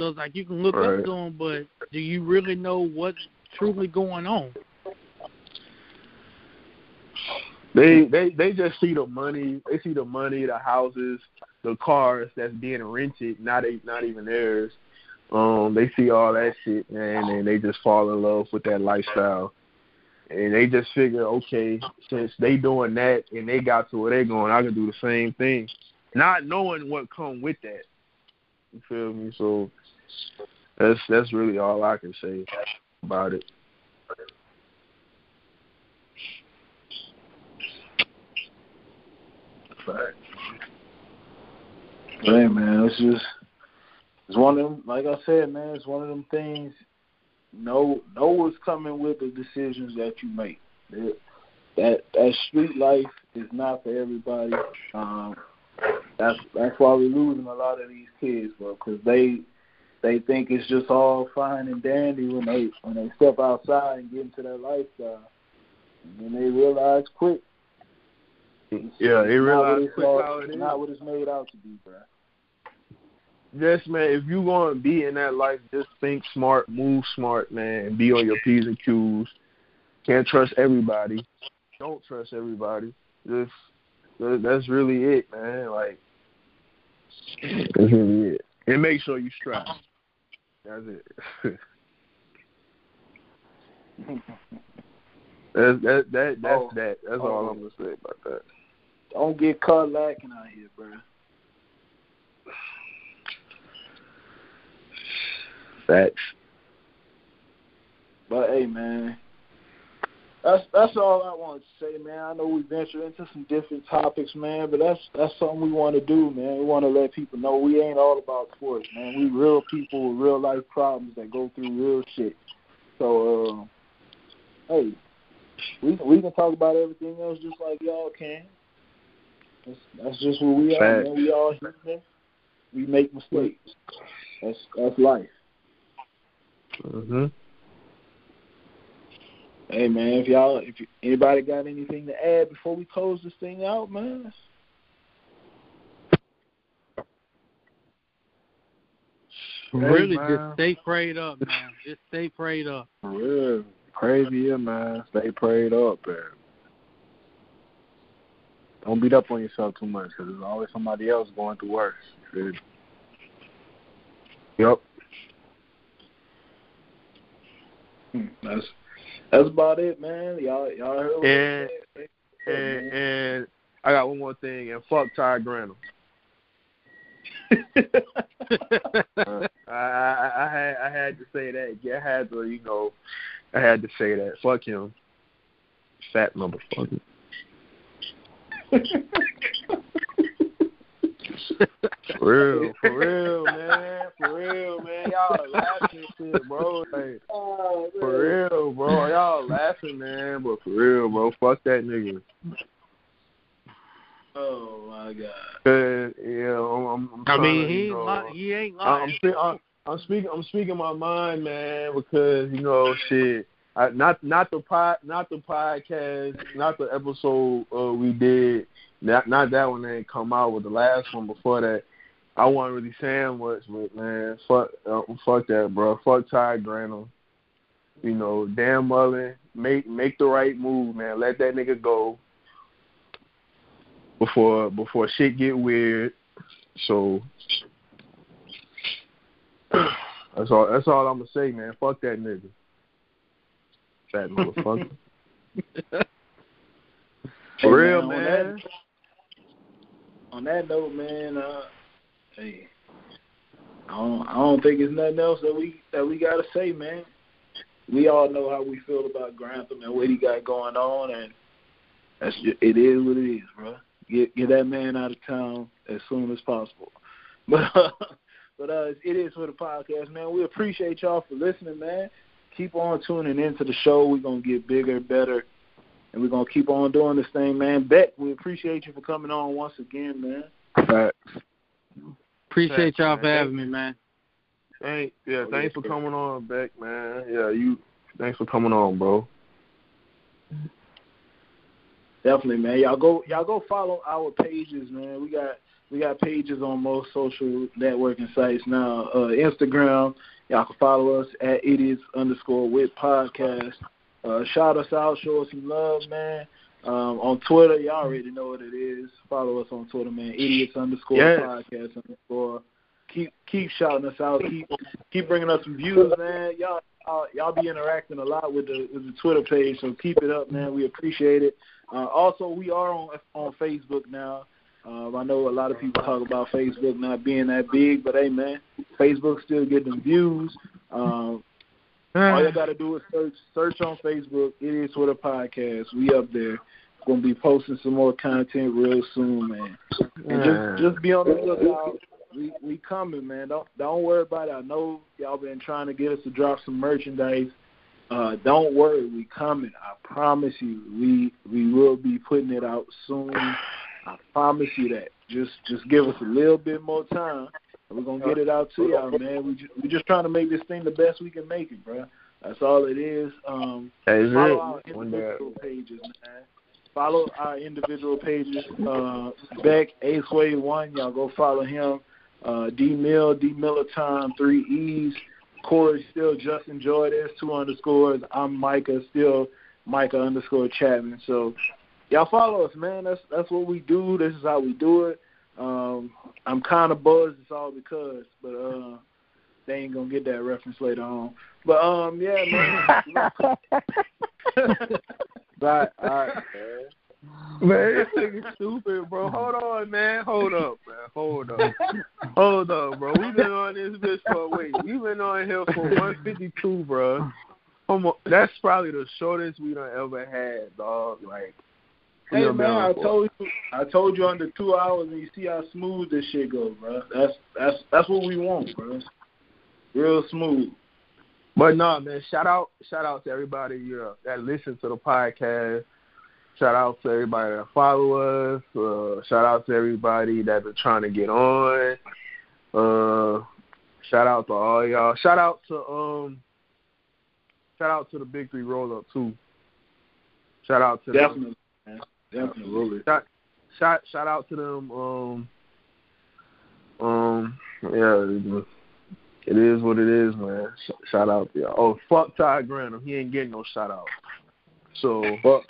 So it's like you can look Right. up to them, but do you really know what's truly going on? They they they just see the money. They see the money, the houses, the cars that's being rented, not a, not even theirs. Um, they see all that shit, man, and they just fall in love with that lifestyle. And they just figure, okay, since they doing that and they got to where they're going, I can do the same thing, not knowing what come with that. You feel me? So that's that's really all I can say about it. Hey man, it's just it's one of them. Like I said, man, it's one of them things. Know know what's coming with the decisions that you make. That that, that street life is not for everybody. Um, that's that's why we're losing a lot of these kids, bro, because they they think it's just all fine and dandy when they when they step outside and get into that lifestyle, and then they realize quick Yeah, they realize quick how it is. not what it's made out to be, bro. Yes, man. If you want to be in that life, just think smart, move smart, man, and be on your p's and q's. Can't trust everybody. Don't trust everybody. Just that's really it, man. Like that's really it. And make sure you strap. That's it. that's that that that's Oh. that. That's Oh. all I'm gonna say about that. Don't get caught lacking out here, bro. Facts. But hey, man, that's that's all I wanted to say, man. I know we ventured into some different topics, man, but that's that's something we want to do, man. We want to let people know we ain't all about sports, man. We real people with real life problems that go through real shit. So, uh, hey, we we can talk about everything else just like y'all can. That's, that's just what we are, man. We all human. We make mistakes. That's that's life. Mhm. Hey man, if y'all, if you, anybody got anything to add before we close this thing out, man? really, man. just stay prayed up, man. Just stay prayed up. For real. Crazy year, man. Stay prayed up, man. Don't beat up on yourself too much because there's always somebody else going through worse. You? Yep. Hmm, That's that's about it, man. Y'all y'all heard what And- said? And and I got one more thing. And fuck Ty Grantham. I, I I had I had to say that. Yeah, I had to, you know, I had to say that. Fuck him, fat motherfucker. For real, for real, man, for real, man. Y'all laughing shit, bro. Like, Oh, for real, bro. Y'all laughing, man, but for real, bro. Fuck that nigga. Oh my god. Cause yeah, I'm, I'm, I'm I mean, trying to, he you ain't know, li- he ain't I'm, lying. I'm, I'm speaking. I'm speaking my mind, man, because you know, shit. Not not the pod, not the podcast, not the episode uh, we did. Not not that one that ain't come out, with the last one before that. I wasn't really saying much, but man, fuck, uh, fuck that, bro. Fuck Ty Grantham. You know, Dan Mullen, make make the right move, man. Let that nigga go before before shit get weird. So that's all. That's all I'm gonna say, man. Fuck that nigga, fat motherfucker. For real, on man. that- On that note, man, uh, hey, I don't, I don't think it's nothing else that we that we gotta say, man. We all know how we feel about Grantham and what he got going on, and that's just, it is what it is, bro. Get get that man out of town as soon as possible. But uh, but uh, it is for the podcast, man. We appreciate y'all for listening, man. Keep on tuning into the show. We're gonna get bigger, better, and we're gonna keep on doing this thing, man. Beck, we appreciate you for coming on once again, man. Facts. Appreciate y'all for having me, man. Thank, yeah, Oh, thanks for coming on, Beck, man. Yeah, you. Thanks for coming on, bro. definitely, man. Y'all go, y'all go follow our pages, man. We got we got pages on most social networking sites now. Uh, Instagram, y'all can follow us at idiots underscore wit podcast. Uh, shout us out, show us some love, man. Um, on Twitter, y'all already know what it is. Follow us on Twitter, man. Idiots underscore Yes. podcast underscore. Keep keep shouting us out. Keep keep bringing us some views, man. Y'all uh, y'all be interacting a lot with the with the Twitter page, so keep it up, man. We appreciate it. Uh, also, we are on on Facebook now. Um, I know a lot of people talk about Facebook not being that big, but hey, man, Facebook still getting views. Um, all you gotta do is search search on Facebook. It is for the podcast. We up there. Gonna be posting some more content real soon, man. And just just be on the lookout. We we coming, man. Don't don't worry about it. I know y'all been trying to get us to drop some merchandise. Uh, don't worry, we coming. I promise you, we we will be putting it out soon. I promise you that. Just just give us a little bit more time, and we're gonna get it out to y'all, man. We just, we're just trying to make this thing the best we can make it, bro. That's all it is. Um, is follow our it. Day. individual pages, man. Follow our individual pages. Uh, Beck Ace Way One, y'all go follow him. Uh, D Mill, D Miller Time, three E's. Corey still just enjoy this, two underscores. I'm Micah, still Micah underscore Chapman. So y'all follow us, man. That's that's what we do. This is how we do it. Um, I'm kind of buzzed. It's all because, but uh, they ain't gonna get that reference later on. But um, yeah, man. Right, all right, man. Man, this nigga stupid, bro. Hold on, man. Hold up, man. Hold up. Hold up, bro. We've been on this bitch for wait. We've been on here for 152, bro. Almost, that's probably the shortest we done ever had, dog. Like, Hey man, I told you, I told you under two hours, and you see how smooth this shit goes, bro. That's that's that's what we want, bro. Real smooth. But no, man, shout out shout out to everybody uh, that listens to the podcast. Shout out to everybody that follow us. Uh, shout out to everybody that been trying to get on. Uh, shout out to all y'all. Shout out to um shout out to the Big Three roll up too. Shout out to. Definitely. Definitely. Shout, shout shout out to them. Um, um, yeah, it- it is what it is, man. Sh- Shout out to y'all. Oh, fuck Ty Grantham. He ain't getting no shout out. So Fuck.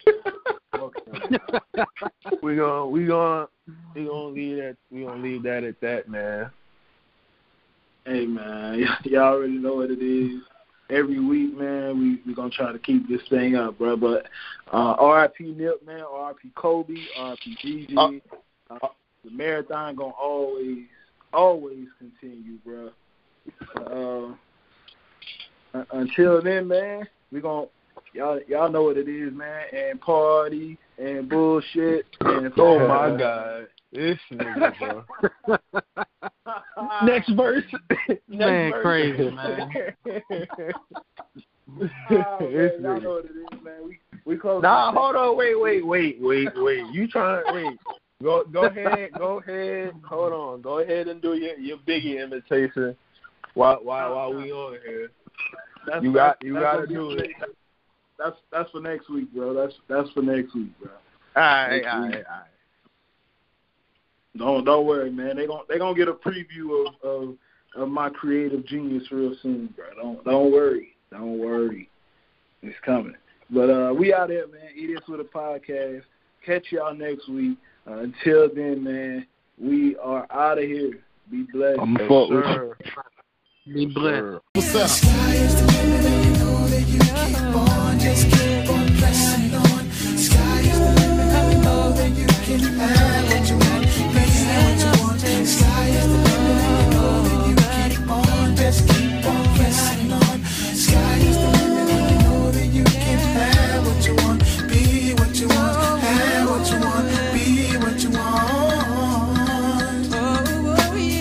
we gonna we gonna we gonna leave that we gonna leave that at that, man. Hey man, y'all already know what it is. Every week, man, we we gonna try to keep this thing up, bro. But uh, R.I.P. Nip, man. R.I.P. Kobe. R.I.P. GG. Uh, the marathon gonna always always continue, bro. Uh, uh, until then, man, we gonna y'all y'all know what it is, man. And party and bullshit and Oh my god. This nigga, bro. Next verse. Next Man, verse. crazy, man. Oh, man, y'all know what it is, man. We we close. Nah, hold on, wait, wait, wait, wait, wait. You trying? Wait. Go, go ahead, go ahead. Hold on, go ahead and do your your Biggie imitation while while while we on here. That's, You got- you gotta do it. That's that's for next week, bro. That's that's for next week, bro. All right, Next all week. right, all right. Don't don't worry, man. They gonna they gonna get a preview of, of of my creative genius real soon, bro. Don't don't worry, don't worry, it's coming. But uh, we out here, man. It is with a podcast. Catch y'all next week. Uh, until then, man, we are out of here. Be blessed. I'm yes, fuck with you. Be blessed. What's up? Sky is the limit, know that you keep on, just keep on pressing on. Sky is the limit, know that you can.